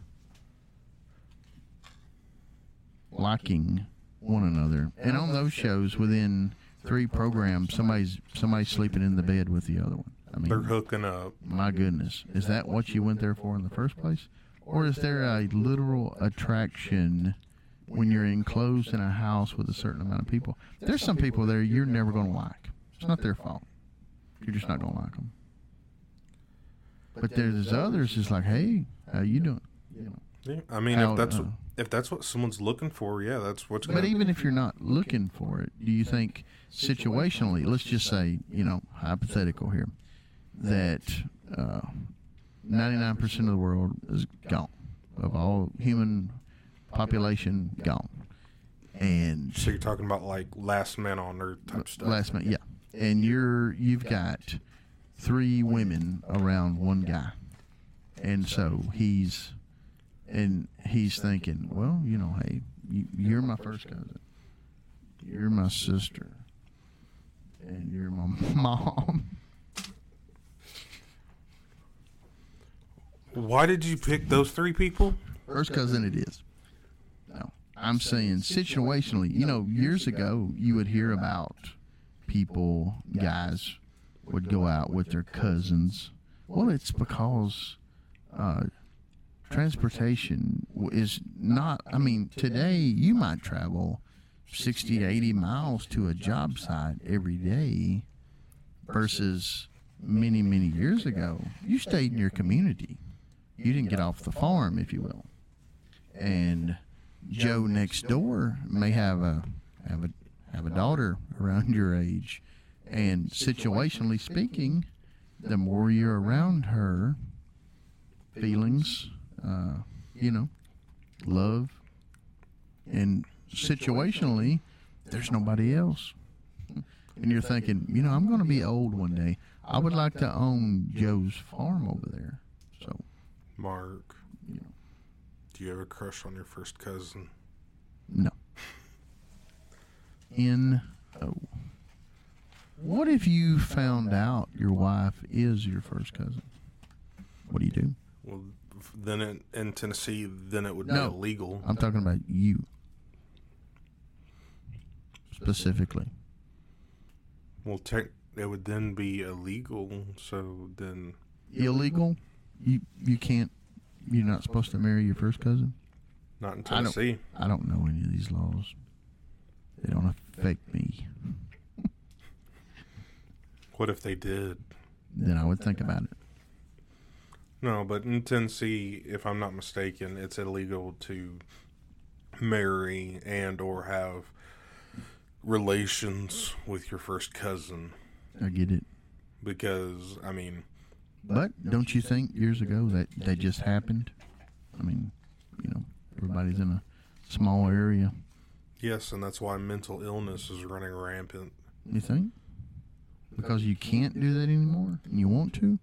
liking one another. And on those shows within 3 programs somebody's somebody's sleeping in the bed with the other one. I mean, they're hooking up my goodness. Is that what you went there for in the first place? Or is there a literal attraction when you're enclosed in a house with a certain amount of people? There's some people there you're never going to like. It's not their fault. You're just not going to like them. But there's others. It's like, hey, how you doing? You know. Yeah, I mean, How, if that's uh, if that's what someone's looking for, yeah, that's what's. But gonna- even if you're not looking for it, do you think situationally, let's just say, you know, hypothetical here, that uh, 99% of the world is gone, of all human population gone. And so you're talking about like last man on earth type stuff. last man, yeah. And you're you've got three women around one guy, and so he's and he's thinking, well, you know, hey, you, you're my first cousin, you're my sister, and you're my mom. Why did you pick those three people? First cousin it is. No. I'm saying situationally, you know, years ago you would hear about people, guys would go out with their cousins. Well, it's because uh, transportation is not, I mean, today you might travel 60 to 80 miles to a job site every day versus many, many years ago. You stayed in your community. You didn't get off the farm, if you will. And Joe next door may have a have a have a daughter around your age, and situationally speaking, the more you're around her, feelings, uh, you know, love, and situationally, there's nobody else. And you're thinking, you know, I'm going to be old one day. I would like to own Joe's farm over there. So Mark, You know. do you have a crush on your first cousin? No. N O. What if you found out your wife is your first cousin? What do you do? Well, f- then in, in Tennessee, then it would No. be illegal. I'm talking about you specifically. Well, tech, it would then be illegal. So then, Illegal? You you can't. You're not supposed to marry your first cousin. not in I don't- Tennessee. I don't know any of these laws. They don't affect me. What if they did? Then I would think about it. No, but in Tennessee, if I'm not mistaken, it's illegal to marry and or have relations with your first cousin I get it. because I mean, But don't you think years ago that that just happened? I mean, you know, everybody's in a small area. Yes, and that's why mental illness is running rampant. You think? Because you can't do that anymore and you want to?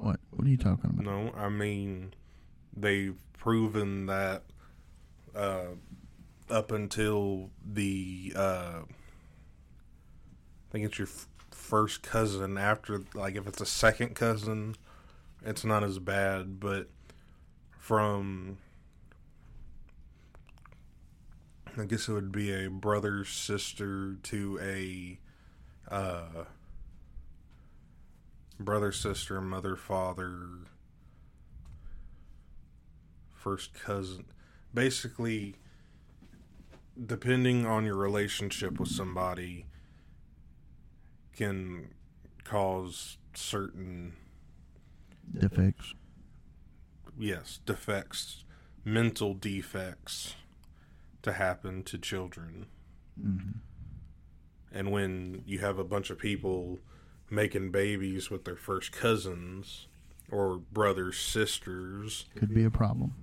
What? What are you talking about? No, I mean they've proven that uh, up until the uh, I think it's your f- first cousin. After like if it's a second cousin, it's not as bad. But from I guess it would be a brother sister to a uh, brother sister mother father first cousin. Basically depending on your relationship with somebody can cause certain Defects. yes defects mental defects to happen to children. Hmm and when you have a bunch of people making babies with their first cousins or brothers sisters Could be a problem.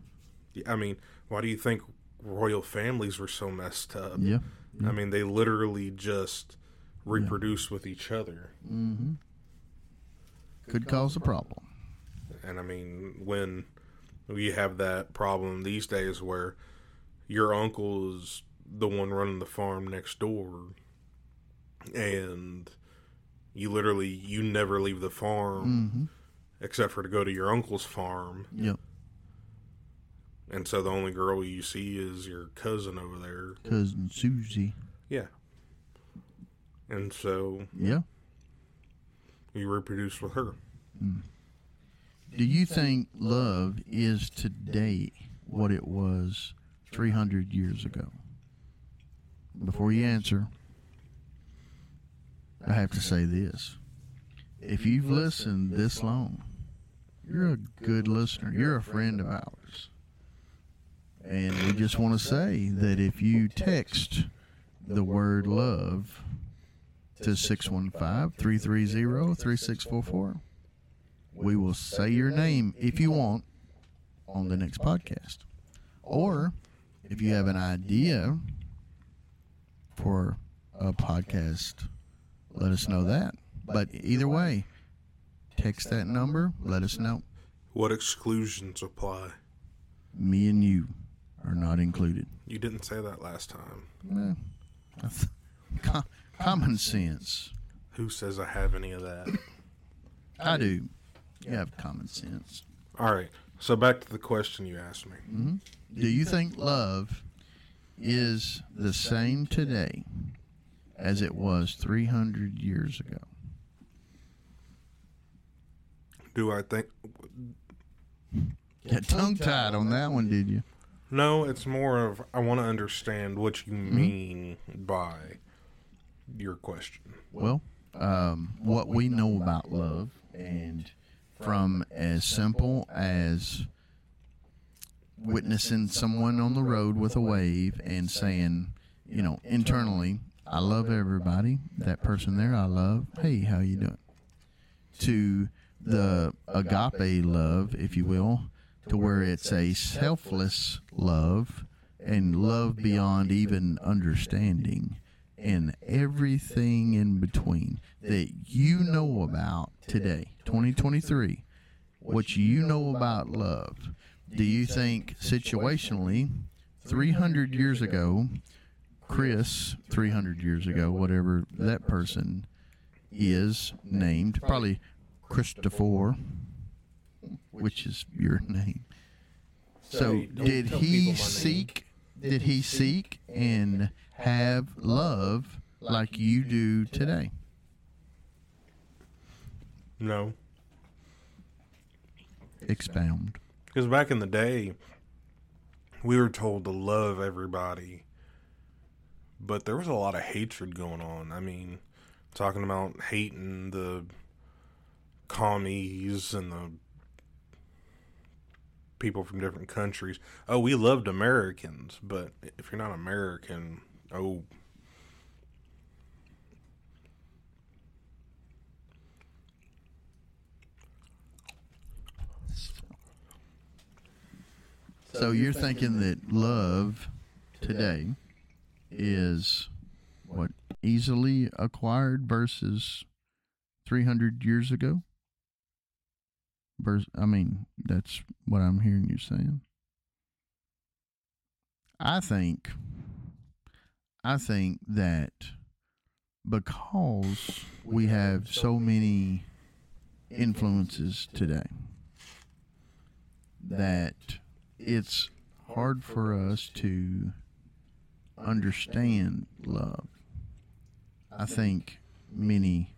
i mean why do you think royal families were so messed up Yeah. i mean they literally just reproduce with each other Mm-hmm. Could cause a problem. and i mean when we have that problem these days where your uncle is the one running the farm next door and you literally you never leave the farm Mm-hmm. except for to go to your uncle's farm Yep. and so the only girl you see is your cousin over there Cousin Susie. yeah and so Yeah. you reproduce with her Do you think love is today what it was 300 years ago? Before you answer, I have to say this. If you've listened this long, you're a good listener. You're a friend of ours. And we just want to say that if you text the word love to 615 330 3644, we will say your name if you want on the next podcast. Or if you have an idea for a podcast, let us know that. But either way, text that number, let us know. what exclusions apply Me and you are not included. you didn't say that last time Eh, com- common sense. who says i have any of that I do. You have common sense. all right so back to the question you asked me Do you think love is the same today as it was 300 years ago? do i think Got tongue tied on that one, did you? No, it's more of I want to understand what you Mm-hmm. mean by your question. Well, um, what we know about love, and from as simple as witnessing someone on the road with a wave and saying, you know, internally, I love everybody. That person there, I love. Hey, how you doing? To the agape love, if you will, to where it's a selfless love and love beyond even understanding and everything in between that you know about today, 2023, what you know about love. Do you think situationally, 300 years ago, Chris, 300 years ago, whatever that person is named, probably Christopher, which is your name. So, did he people my name. seek? Did he seek and have love like you do today? No, Expound. because back in the day, we were told to love everybody, but there was a lot of hatred going on. I mean, talking about hating the commies and the people from different countries. Oh, we loved Americans, but if you're not American, oh, So you're thinking that love today is what easily acquired versus 300 years ago. I mean, that's what I'm hearing you saying. I think I think that because we have so many influences today that it's hard for us to understand love. I think many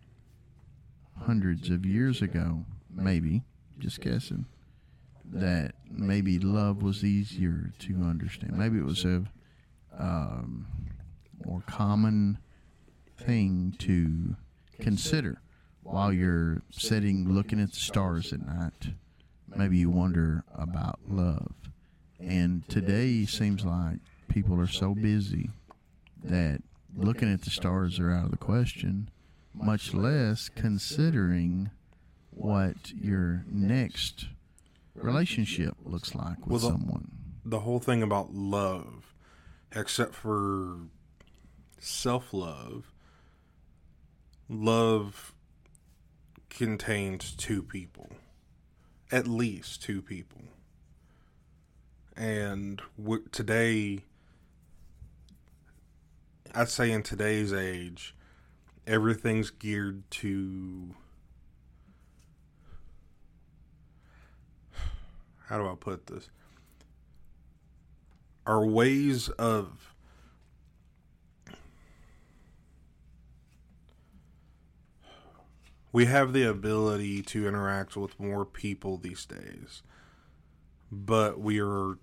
hundreds of years ago, maybe, just guessing, that maybe love was easier to understand. Maybe it was a um, more common thing to consider while you're sitting looking at the stars at night. Maybe you wonder about love. And today seems like people are so busy that looking at the stars are out of the question, much less considering what your next relationship looks like with Well, the- someone. the whole thing about love, except for self love, love contains two people, at least two people. And today, I'd say in today's age, everything's geared to. How do I put this? our ways of we have the ability to interact with more people these days but we are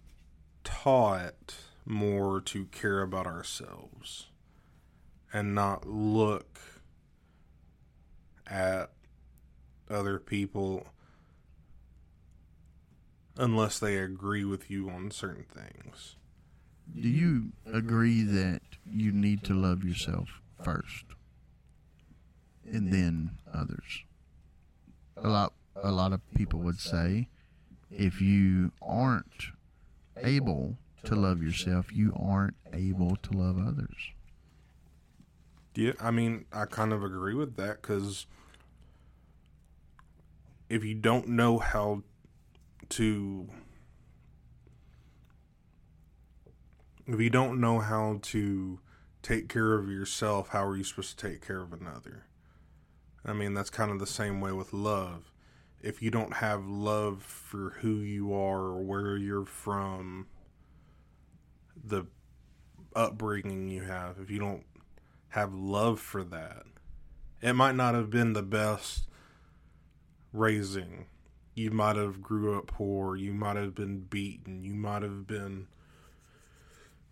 taught more to care about ourselves and not look at other people unless they agree with you on certain things Do you agree that you need to love yourself first and then others? A lot a lot of people would say if you aren't able to love yourself, you aren't able to love others. Yeah, I mean, I kind of agree with that because if you don't know how to, if you don't know how to take care of yourself, how are you supposed to take care of another? I mean, that's kind of the same way with love. If you don't have love for who you are or where you're from, the upbringing you have, if you don't have love for that. It might not have been the best raising. You might have grew up poor, you might have been beaten, you might have been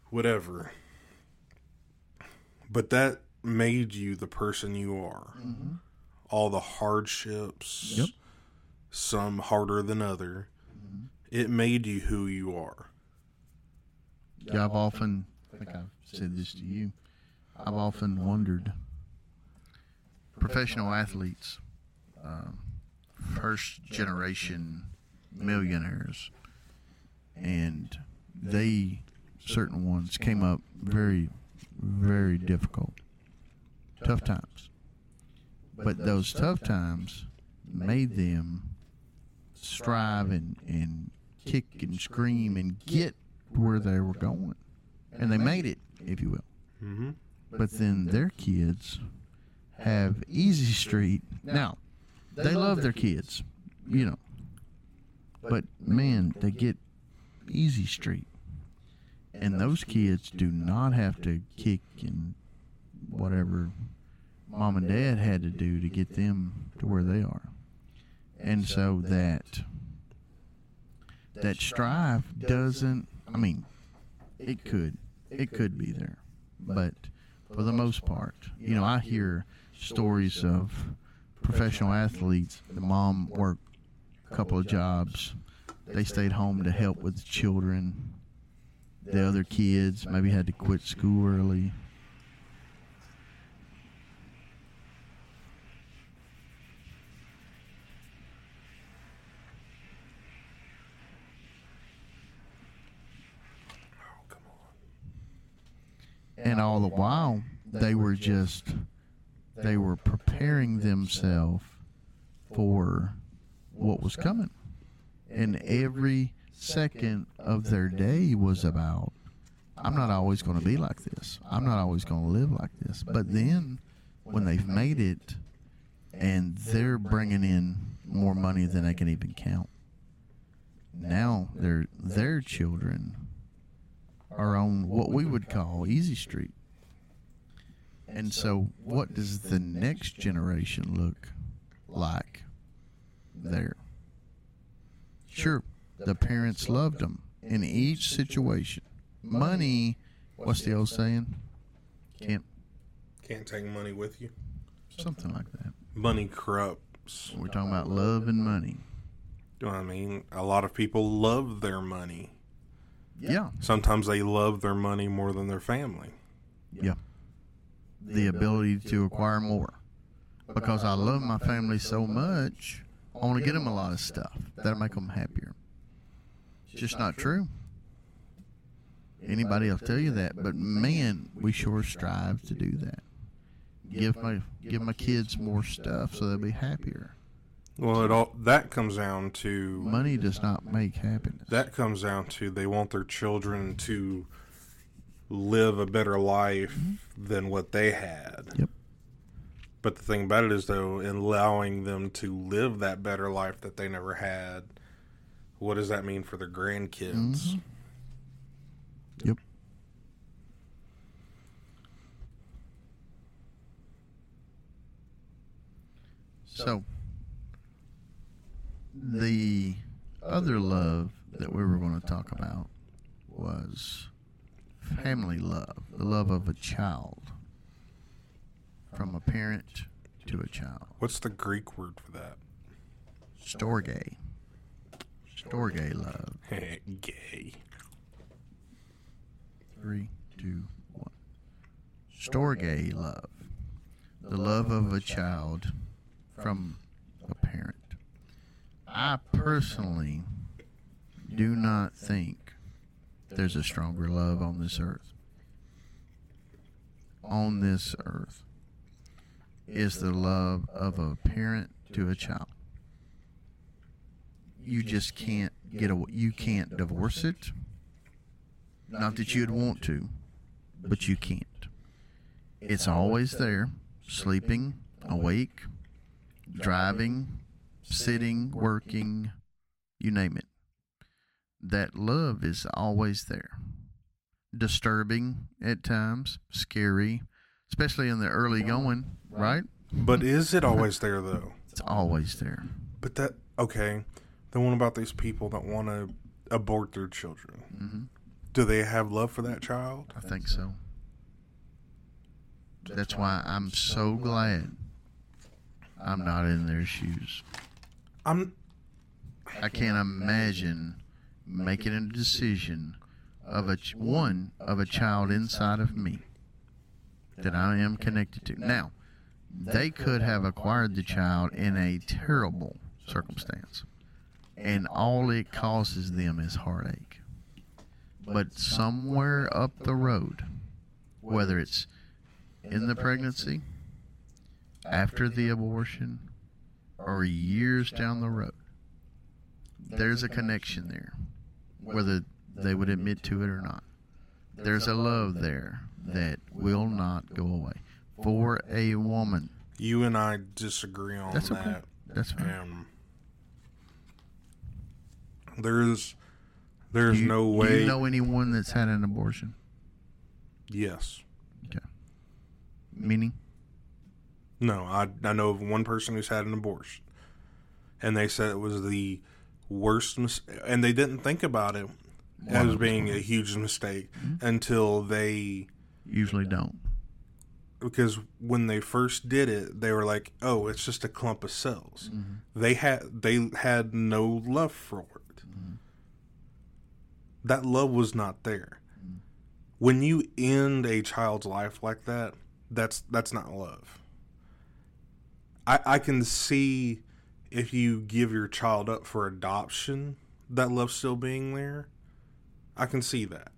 whatever. But that made you the person you are. Mm-hmm. All the hardships, Yep. some harder than other. Mm-hmm. It made you who you are. Yeah, I've often, I think I've said this to you, I've often wondered professional athletes, um, first generation millionaires, and they, certain ones, came up very, very difficult, tough times. But those tough times made them strive and, and kick and scream and get where they were going. And they made it, if you will. Mm-hmm. But then their kids have Easy Street. Now, they love their kids, you know. But man, they get Easy Street. And those kids do not have to kick and whatever mom and dad had to do to get them to where they are. And so that that strive doesn't I mean it could it could be there. But for the most part, you know, I hear stories of professional athletes. The mom worked a couple of jobs. They stayed home to help with the children. The other kids maybe had to quit school early. And all the while, they were just, they were preparing themselves for what was coming. And every second of their day was about, I'm not always going to be like this. I'm not always going to live like this. But then when they've made it and they're bringing in more money than they can even count, now their their children are on what we would call easy street. And so, what does the next generation look like there? Sure, the parents loved them in each situation. Money, what's the old saying? Can't, Can't take money with you. something like that. Money corrupts. We're talking about love and money. You know what I mean? A lot of people love their money. Yeah, Sometimes they love their money more than their family. yeah. The ability to acquire more. Because I love my family so much, I want to get them a lot of stuff that'll make them happier. It's just not true. Anybody will tell you that, but man, we sure strive to do that. Give my give my kids more stuff so they'll be happier. Well, it all that comes down to Money does not make happiness. that comes down to they want their children to live a better life mm-hmm. than what they had. Yep. But the thing about it is, though, in allowing them to live that better life that they never had, what does that mean for their grandkids? Mm-hmm. Yep. So, the other love that we were going to talk about was family love, the love of a child from a parent to a child. What's the Greek word for that? Storge. Storge love. Gay. Three, two, one. Storge love. The love of a child from a parent. I personally do not think there's a stronger love on this earth. On this earth is the love of a parent to a child. You just can't get a you can't divorce it. Not that you'd want to, but you can't. It's always there, sleeping, awake, driving, sitting, working, you name it. That love is always there. Disturbing at times, scary, especially in the early going, right? But is it always there, though? It's always there. But that, okay. The one about these people that want to abort their children. hmm Do they have love for that child? I think so. That's why I'm so glad I'm not in their shoes. I'm I can't imagine making a decision of a one of a child inside of me that I am connected to. Now, they could have acquired the child in a terrible circumstance, and all it causes them is heartache. But somewhere up the road, whether it's in the pregnancy, after the abortion, or years down the road, there's a connection there, whether they would admit to it or not. There's a love there that will not go away. For a woman, you and I disagree on That's okay. that. that's fine. And there's there's Do you- no Do way. you know anyone that's had an abortion? yes. Okay. Meaning? No, I I know of one person who's had an abortion, and they said it was the worst, mis- and they didn't think about it as being a huge mistake Mm-hmm. until they Usually don't. because when they first did it, they were like, "Oh, it's just a clump of cells." Mm-hmm. They had they had no love for it. Mm-hmm. That love was not there. Mm-hmm. When you end a child's life like that, that's that's not love. I I can see if you give your child up for adoption, that love still being there. I can see that.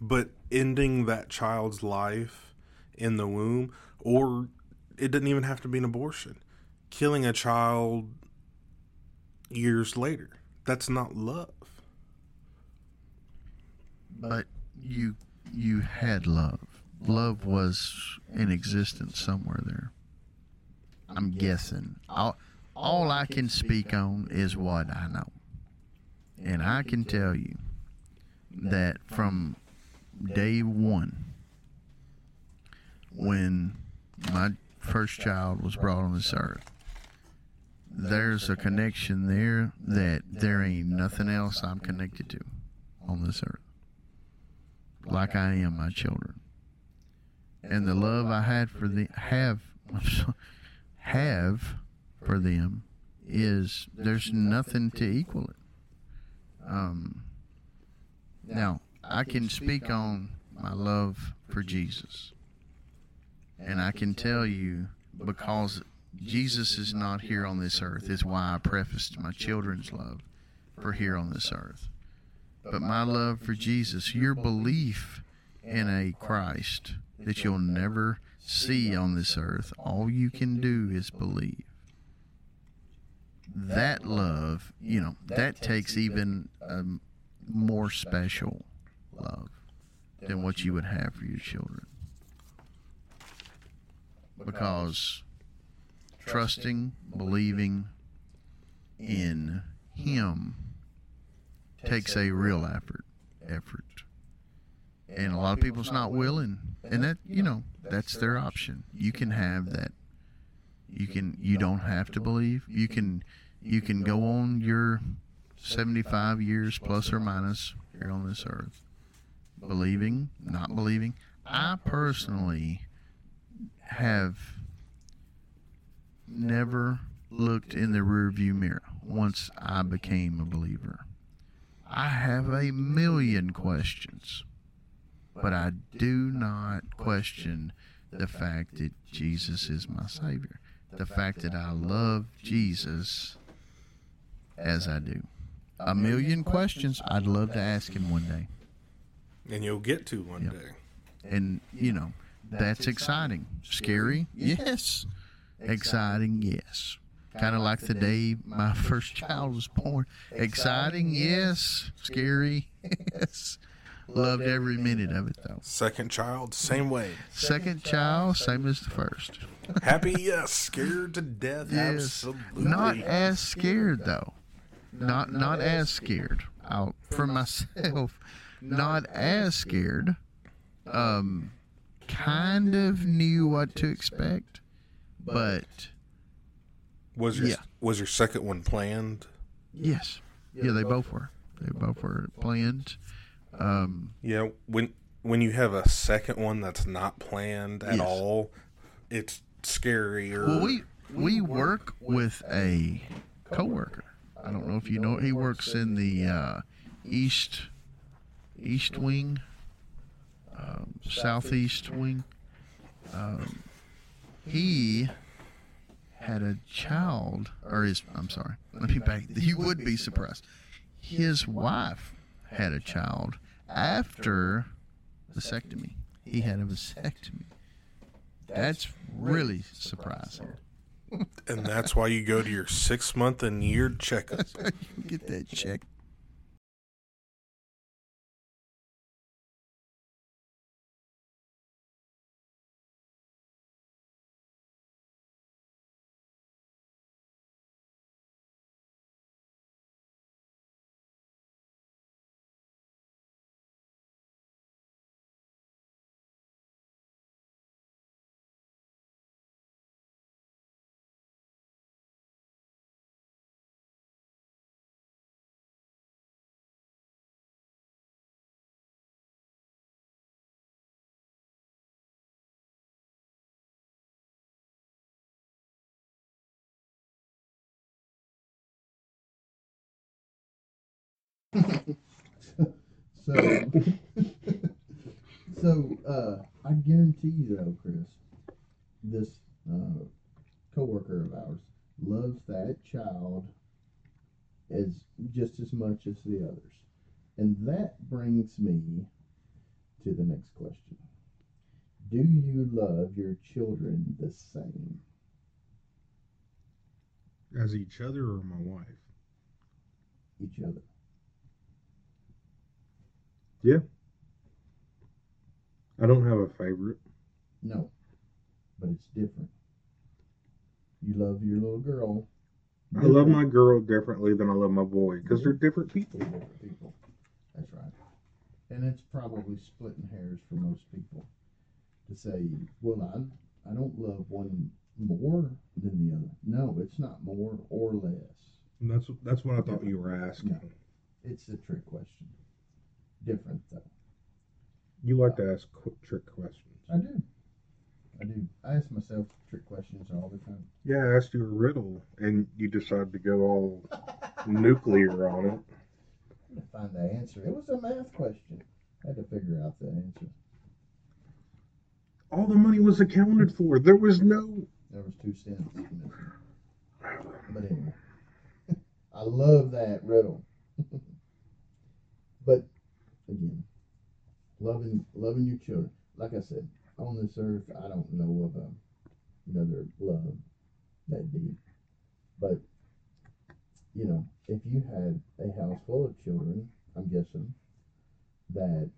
but ending that child's life in the womb, or it doesn't even have to be an abortion, killing a child years later, that's not love. But you you had love. Love was in existence somewhere there. I'm guessing. All, all I can speak on is what I know. And I can tell you that from day one, when my first child was brought on this earth, there's a connection there that there ain't nothing else I'm connected to on this earth. Like I am my children. And the love I had for the have have for them is there's nothing to equal it. Um, now I can speak on my love for Jesus, and I can tell you because Jesus is not here on this earth is why I prefaced my children's love for here on this earth. But my love for Jesus, your belief in a Christ that you'll never see on this earth, all you can do is believe. That love, you know, that takes even a more special love than what you would have for your children. Because trusting, believing in Him takes a real effort. Effort, and a lot of people's not willing, and that you know that's their option. You can have that. You can. You don't have to believe. You can. You can go on your seventy-five years plus or minus here on this earth, believing, not believing. I personally have never looked in the rearview mirror once I became a believer. I have a million questions, but I do not question the fact that Jesus is my Savior. The fact that I love Jesus as I do. A million questions I'd love to ask him one day. And you'll get to one Yep. day. And, you know, that's exciting. Scary? Yes. Exciting? Yes. Kind of like the day my first child was born. Exciting? Yes. Scary? Yes. Loved every minute of it, though. Second child, same way. Second child, same as the first. Happy, yes. Scared to death, Yes. absolutely. Not as scared, though. Not not as scared. Out for myself. Not as scared. Um, kind of knew what to expect, but was your Yeah. was your second one planned? yes, yeah, they both were. They both were planned. Um, Yeah, when when you have a second one that's not planned at Yes. all, it's scarier. well, we we work with a coworker. I don't know if you know. He works in the uh, east east wing, um, southeast wing. Um, he had a child, or his. I'm sorry. Let me back. You would be surprised. His wife had a child after vasectomy. He had a vasectomy. That's really surprising. and that's why you go to your six month and year checkup. Get that check. So, so uh, I guarantee you, though, Chris, this uh, coworker of ours loves that child as just as much as the others, and that brings me to the next question. Do you love your children the same? As each other or my wife? Each other. I don't have a favorite. No, but it's different. You love your little girl. I love my girl differently than I love my boy because they're different people. They're different people. That's right. And it's probably splitting hairs for most people to say, well, I, I don't love one more than the other. No, it's not more or less. And that's that's what I thought you were asking. No. It's a trick question. Different, though. You like to ask qu- trick questions. I do. I do. I ask myself trick questions all the time. Yeah, I asked you a riddle, and you decided to go all nuclear on it. to find the answer. It was a math question. I had to figure out the answer. All the money was accounted for. There was no. There was two cents. But anyway, I love that riddle. again, loving loving your children. Like I said, on this earth, I don't know of a, another love that deep. But you know, if you had a house full of children, I'm guessing that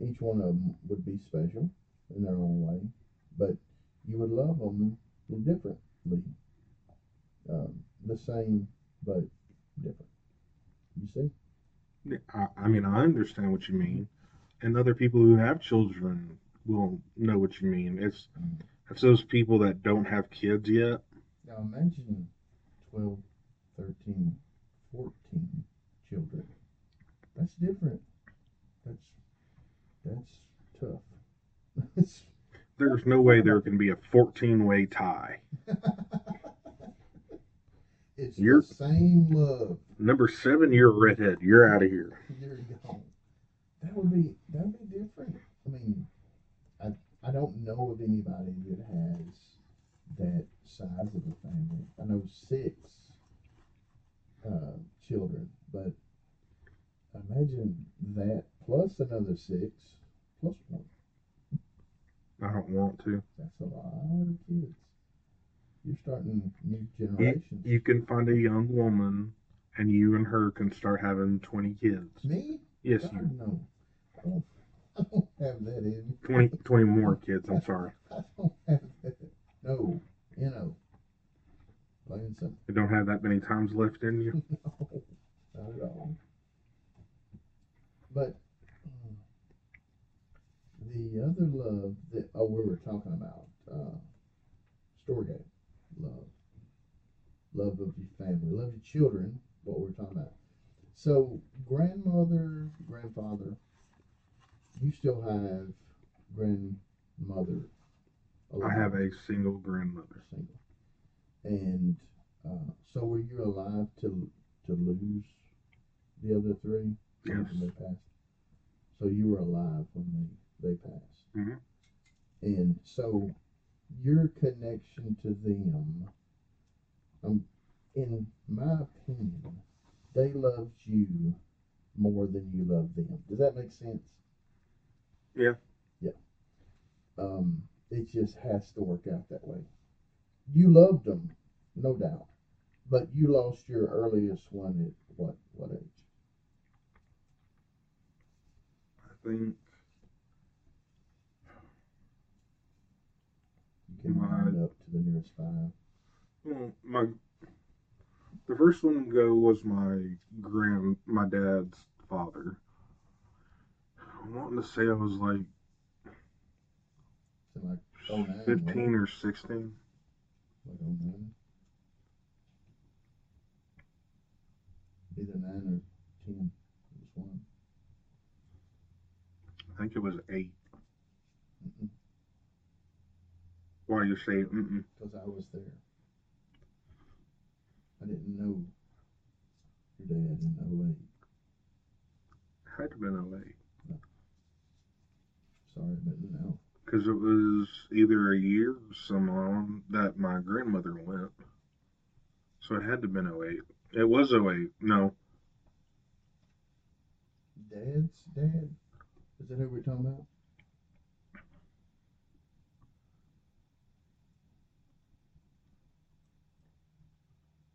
each one of them would be special in their own way, but you would love them differently. Um, the same, but different. You see? I, I mean, I understand what you mean, and other people who have children will know what you mean. It's it's those people that don't have kids yet. Now imagine 12, 13, 14 children. That's different. That's that's tough. There's no way there can be a 14 way tie. it's You're- the same love. Number seven, you're a redhead. You're out of here. There you go. That would be that would be different. I mean, I I don't know of anybody that has that size of a family. I know six uh, children, but imagine that plus another six plus one. I don't want to. That's a lot of kids. You're starting new You, generations. you can find a young woman, and you and her can start having 20 kids. Me? Yes, God, you. no. I don't, I don't have that in me. 20, 20 more kids. I'm sorry. I don't have that. No, you know, plain simple. You don't have that many times left in you. No, not at all. But uh, the other love that oh we were talking about uh, storge love, love of your family, love your children. What we're talking about. So grandmother, grandfather, you still have grandmother. I have a single grandmother. single. And uh, so were you alive to to lose the other three Yes. they passed? So you were alive when they they passed. Mhm. And so your connection to them, um, in my opinion, they loved you more than you loved them. Does that make sense? Yeah. Yeah. Um, it just has to work out that way. You loved them, no doubt, but you lost your earliest one at what what age? I think You can My- round up to the nearest five. well, my the first one to go was my grand my dad's father. I'm wanting to say I was like So like oh nine, 15 or 16. Like oh nine. Either nine or ten. It was one. I think it was eight. Mm-mm. Why you say mm-mm? because I was there. I didn't know your dad in 08. Had to been 08. Sorry, but no. Because it was either a year or some on that my grandmother went. So it had to have been 08. It was 08. No. Dad's dad? Is that who we're talking about?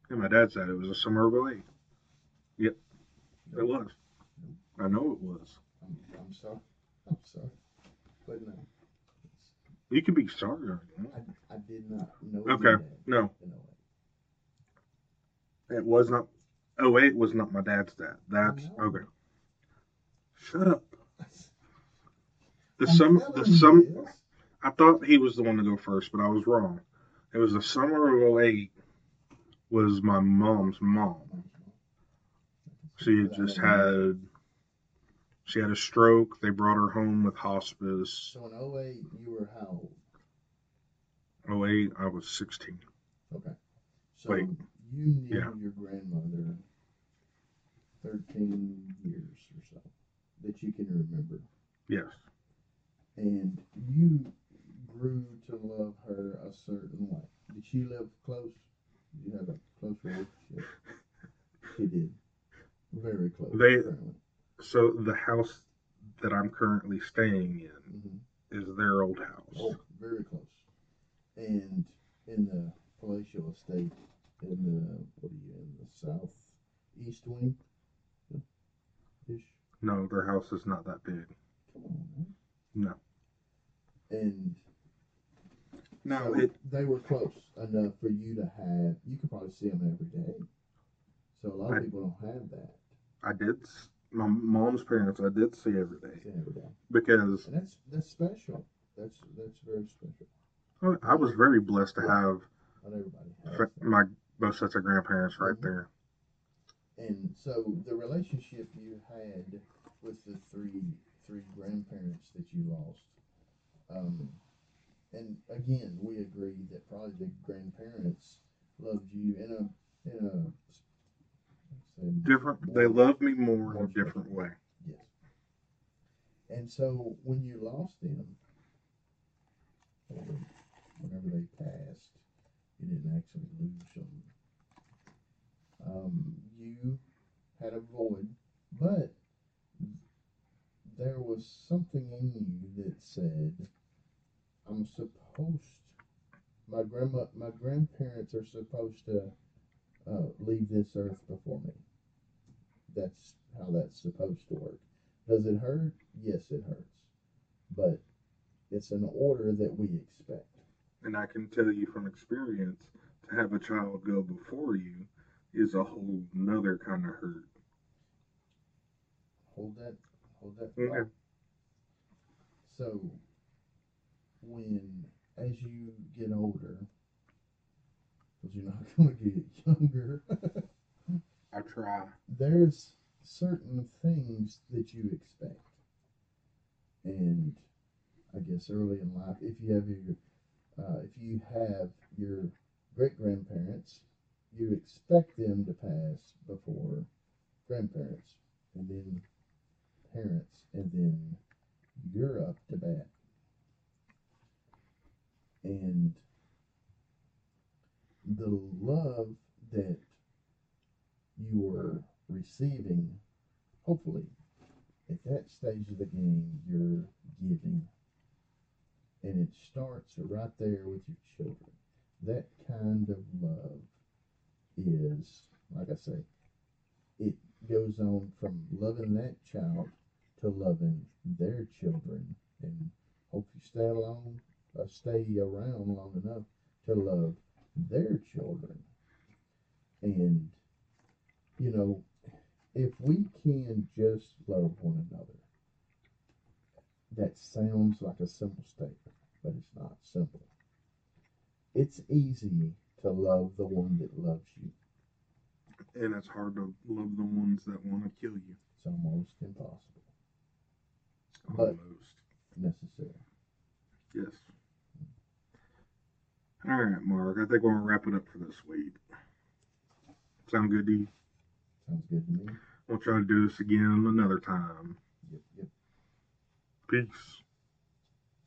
And my dad said it was a summer of 08. Yep, it was. I know it was. I'm, I'm sorry. I'm sorry. But no. You can be sorry. or. I, I did not know. Okay. No, in 08. it was not. 08 was not my dad's dad. That's oh, I know. okay. Shut up. The I'm summer, telling the you sum. this. I thought he was the one to go first, but I was wrong. It was the summer of 08 was my mom's mom. She had just had she had a stroke. They brought her home with hospice. So in 08, you were how old? 08, I was 16. Okay. So Wait. you knew Yeah. your grandmother 13 years or so that you can remember. Yes. And you grew to love her a certain way. Did she live close? You have a close relationship? She did. Very close. They- apparently. So the house that I'm currently staying in Mhm. is their old house. Oh, very close. And in the palatial estate, in the what are you in the south east wing? Ish. No, their house is not that big. Come on, man. No. And No, it they were close enough for you to have. You could probably see them every day. So a lot of I- people don't have that. I did my mom's parents I did see every day See every day, because and that's that's special. That's that's very special. I- I was very blessed to have Not everybody has my both sets of grandparents right Mhm. there. And so the relationship you had with the three three grandparents that you lost, um, and again, we agree that probably the grandparents loved you in a in a say, Different. They love me more in a different way. yes. And so when you lost them, or whenever they passed, you didn't actually lose them. Um, you had a void, but there was something in you that said, "I'm supposed." My grandma, my grandparents are supposed to uh, leave this earth before me. That's how that's supposed to work. Does it hurt? Yes, it hurts, but it's an order that we expect. And I can tell you from experience, to have a child go before you is a whole nother kind of hurt. Hold that, hold that. Okay. thought. So, when as you get older, because you're not going to get younger, I try. there's certain things that you expect. And I guess early in life, if you have your, uh, if you have your great grandparents, you expect them to pass before grandparents, and then parents, and then you're up to bat. And the love that you are receiving, hopefully, at that stage of the game, you're giving. And it starts right there with your children. That kind of love is, like I say, it goes on from loving that child to loving their children. And hope you stay along, uh, stay around long enough to love their children. And you know, if we can just love one another, that sounds like a simple statement, but it's not simple. It's easy to love the one that loves you. And it's hard to love the ones that want to kill you. It's almost impossible. But- Almost. Necessary. Yes. All right, Mark. I think we're gonna wrap it up for this week. Sound good to you? Sounds good to me. We'll try to do this again another time. Yep, yep. Peace.